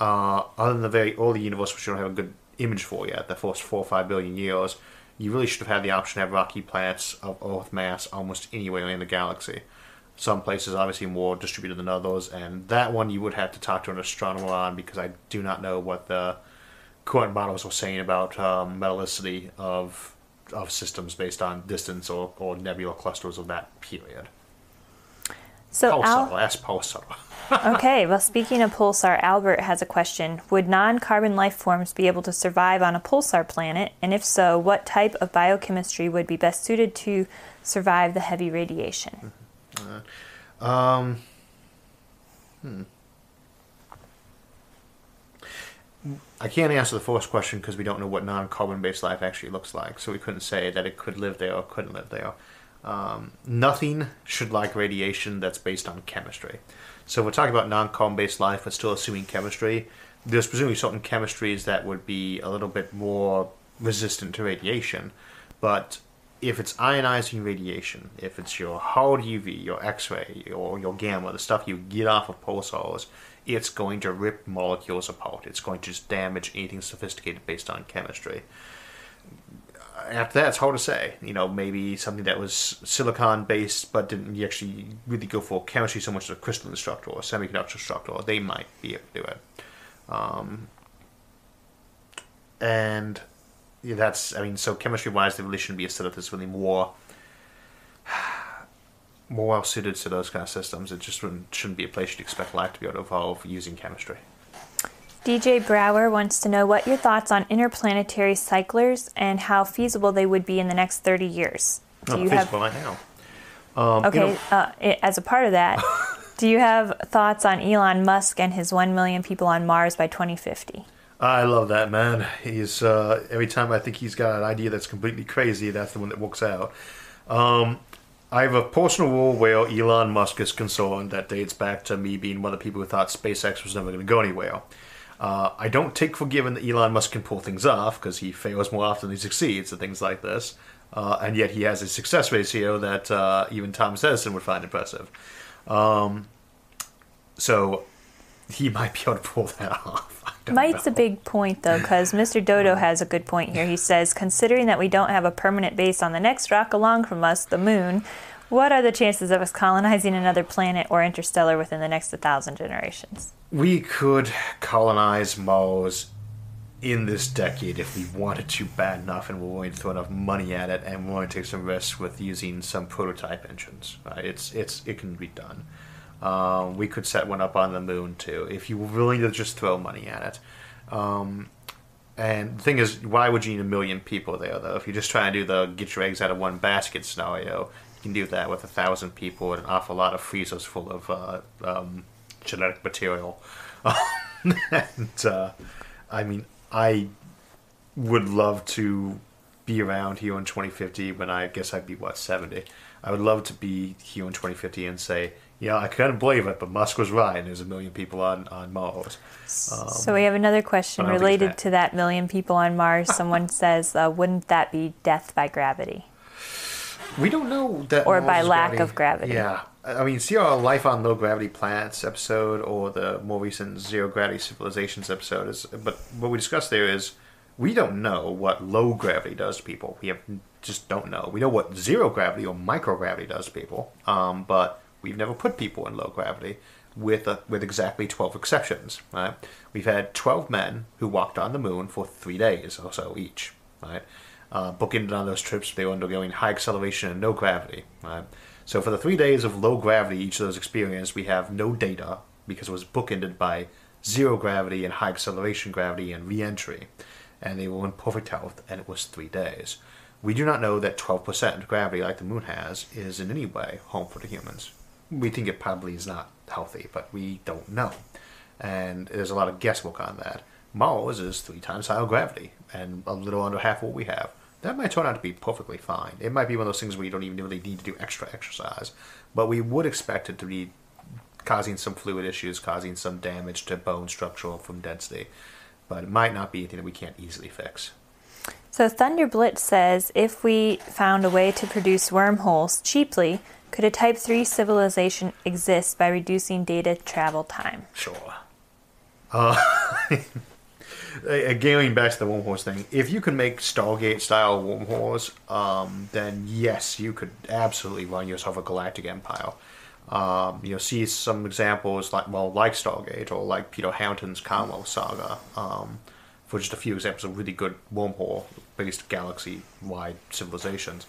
uh, other than the very early universe, which you don't have a good image for yet, the first four or five billion years, you really should have had the option to have rocky planets of Earth mass almost anywhere in the galaxy. Some places obviously more distributed than others, and that one you would have to talk to an astronomer on because I do not know what the current models are saying about um, metallicity of of systems based on distance or, or nebula clusters of that period. So, Al- Pulsar, Pulsar. Okay, well, speaking of pulsar, Albert has a question. Would non carbon life forms be able to survive on a pulsar planet? And if so, what type of biochemistry would be best suited to survive the heavy radiation? Um, hmm. I can't answer the first question because we don't know what non-carbon based life actually looks like, so we couldn't say that it could live there or couldn't live there. Um, nothing should like radiation that's based on chemistry. So we're talking about non-carbon based life, but still assuming chemistry. There's presumably certain chemistries that would be a little bit more resistant to radiation, but if it's ionizing radiation, if it's your hard UV, your X-ray, or your gamma, the stuff you get off of pulsars, it's going to rip molecules apart. It's going to just damage anything sophisticated based on chemistry. After that, it's hard to say. You know, maybe something that was silicon based, but didn't actually really go for chemistry so much as a crystalline structure or a semiconductor structure, they might be able to do it. Um, and yeah, that's I mean, so chemistry wise, there really shouldn't be a setup that's really more more well suited to those kind of systems. It just shouldn't be a place you'd expect life to be able to evolve using chemistry. DJ Brower wants to know what your thoughts on interplanetary cyclers and how feasible they would be in the next 30 years. Do Not you have feasible right now. Um, you Okay, know- uh, as a part of that, [laughs] do you have thoughts on Elon Musk and his 1 million people on Mars by 2050? I love that man. He's uh, every time I think he's got an idea that's completely crazy, that's the one that works out. Um, I have a personal rule where Elon Musk is concerned that dates back to me being one of the people who thought SpaceX was never going to go anywhere. Uh, I don't take for given that Elon Musk can pull things off because he fails more often than he succeeds at things like this, uh, and yet he has a success ratio that uh, even Thomas Edison would find impressive. Um, so he [laughs] might be able to pull that off. I don't a big point, though, because Mr. Dodo [laughs] has a good point here. He says, considering that we don't have a permanent base on the next rock along from us, the moon, what are the chances of us colonizing another planet or interstellar within the next 1,000 generations? We could colonize Mars in this decade if we wanted to bad enough and we're willing to throw enough money at it and we're willing to take some risks with using some prototype engines. Right? It's it's it can be done. Um, we could set one up on the moon too if you were willing to just throw money at it. Um, and the thing is, why would you need a million people there though? If you're just trying to do the get your eggs out of one basket scenario, you can do that with a thousand people and an awful lot of freezers full of uh, um, genetic material. [laughs] and uh, I mean, I would love to be around here in 2050 when I guess I'd be what 70. I would love to be here in 2050 and say, yeah, I couldn't believe it, but Musk was right. And there's a million people on on Mars. so we have another question Um, I don't think it's related that. to that million people on Mars. [laughs] Someone says, uh, wouldn't that be death by gravity? We don't know that. Or Mars by lack of gravity. Yeah, I mean, see our life on low gravity planets episode, or the more recent zero gravity civilizations episode is. But what we discussed there is we don't know what low gravity does to people. We have just don't know. We know what zero gravity or microgravity does to people, um, but we've never put people in low gravity. with uh, with exactly 12 exceptions. Right? We've had 12 men who walked on the moon for three days or so each. Right? Uh, bookended on those trips, they were undergoing high acceleration and no gravity. Right? So for the three days of low gravity each of those experienced, we have no data because it was bookended by zero gravity and high acceleration gravity and re-entry, and they were in perfect health, and it was three days. We do not know that 12% gravity, like the moon has, is in any way harmful to humans. We think it probably is not healthy, but we don't know. And there's a lot of guesswork on that. Mars is three times higher gravity and a little under half what we have. That might turn out to be perfectly fine. It might be one of those things where you don't even really need to do extra exercise, but we would expect it to be causing some fluid issues, causing some damage to bone structure from density. But it might not be anything that we can't easily fix. So Thunderblitz says if we found a way to produce wormholes cheaply, could a Type 3 civilization exist by reducing data travel time? Sure. Uh, [laughs] [laughs] going back to the wormholes thing, if you can make Stargate style wormholes, um, then yes, you could absolutely run yourself a galactic empire. Um, you know, see some examples like well, like Stargate or like Peter Hamilton's Commonwealth Saga. Um, for just a few examples of really good wormhole-based galaxy-wide civilizations.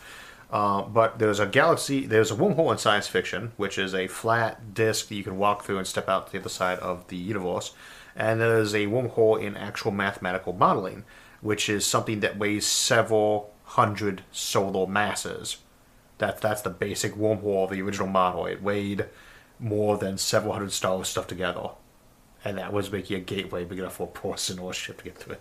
Uh, but there's a galaxy, there's a wormhole in science fiction, which is a flat disk that you can walk through and step out to the other side of the universe. And there's a wormhole in actual mathematical modeling, which is something that weighs several hundred solar masses. That, that's the basic wormhole of the original model. It weighed more than several hundred stars stuck together and that was making a gateway big enough for a person or a ship to get through.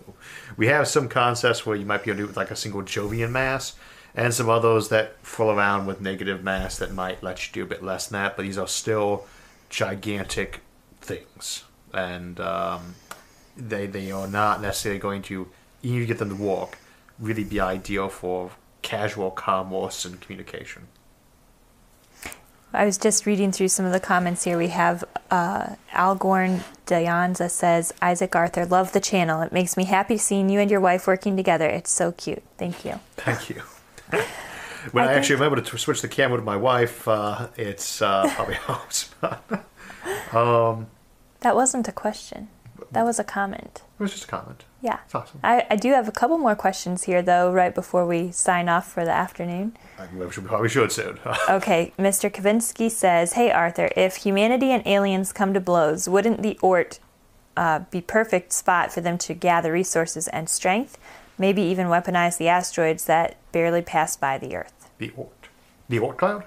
We have some concepts where you might be able to do it with like a single Jovian mass, and some others that fool around with negative mass that might let you do a bit less than that, but these are still gigantic things, and um, they they are not necessarily going to even get them to walk. Really, be ideal for casual commerce and communication. I was just reading through some of the comments here. We have uh, Algorn Dianza says, Isaac Arthur, love the channel. It makes me happy seeing you and your wife working together. It's so cute. Thank you. [laughs] Thank you. when I, I actually remember to switch the camera to my wife, uh, it's uh, probably [laughs] helps. um, that wasn't a question. That was a comment. It was just a comment. Yeah. It's awesome. I, I do have a couple more questions here, though, right before we sign off for the afternoon. We should, probably should soon. [laughs] okay. Mr. Kavinsky says Hey, Arthur, if humanity and aliens come to blows, wouldn't the Oort uh, be perfect spot for them to gather resources and strength? Maybe even weaponize the asteroids that barely pass by the Earth. The Oort. The Oort cloud?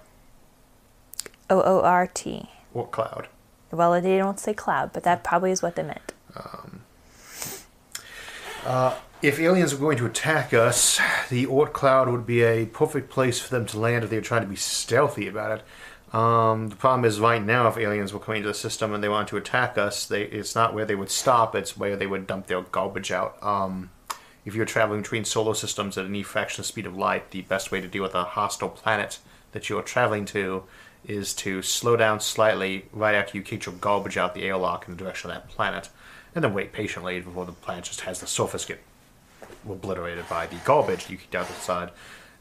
O O R T. Oort cloud. Well, they don't say cloud, but that probably is what they meant. Um, uh, if aliens were going to attack us, the Oort cloud would be a perfect place for them to land if they were trying to be stealthy about it. Um, the problem is, right now, if aliens were coming into the system and they wanted to attack us, they, it's not where they would stop; it's where they would dump their garbage out. Um, if you're traveling between solar systems at any fraction of the speed of light, the best way to deal with a hostile planet that you're traveling to is to slow down slightly right after you kick your garbage out the airlock in the direction of that planet and then wait patiently before the planet just has the surface get obliterated by the garbage you kicked out the side.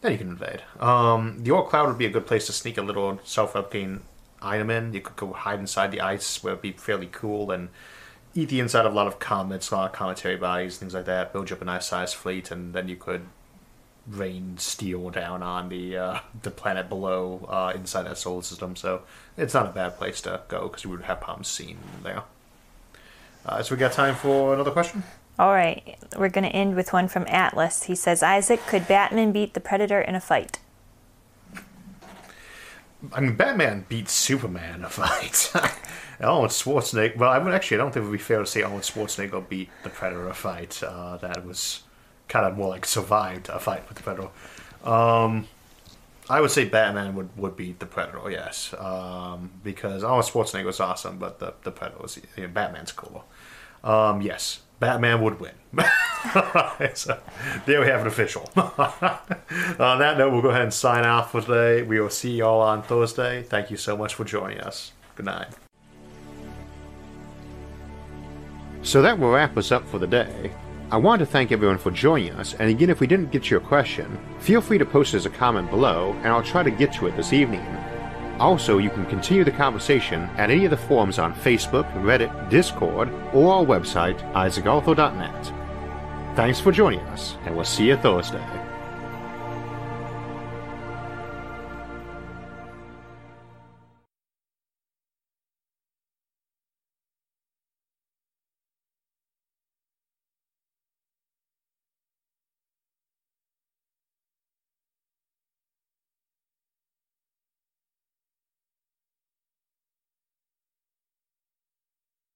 Then you can invade. Um, the Oort Cloud would be a good place to sneak a little self-replicating item in. You could go hide inside the ice where it'd be fairly cool and eat the inside of a lot of comets, a lot of cometary bodies, things like that. Build up a nice sized fleet, and then you could rain steel down on the uh, the planet below uh, inside that solar system. So it's not a bad place to go because you would have problems seeing there. Uh, so we got time for another question? All right. We're going to end with one from Atlas. He says, Isaac, could Batman beat the Predator in a fight? I mean, Batman beat Superman in a [laughs] fight. [laughs] Arnold Schwarzenegger. Well, I would actually. I don't think it would be fair to say Arnold Schwarzenegger beat the Predator in a fight. Uh, that was kind of more like survived a fight with the Predator. Um, I would say Batman would, would beat the Predator, yes, um, because Arnold Schwarzenegger was awesome, but the the Predator was you know, Batman's cooler. Um, yes, Batman would win. [laughs] so there we have an official. [laughs] on that note, we'll go ahead and sign off for today. We will see you all on Thursday. Thank you so much for joining us. Good night. So that will wrap us up for the day. I want to thank everyone for joining us, and again, if we didn't get your question, feel free to post it as a comment below, and I'll try to get to it this evening. Also, you can continue the conversation at any of the forums on Facebook, Reddit, Discord, or our website, isaacarthur.net. Thanks for joining us, and we'll see you Thursday.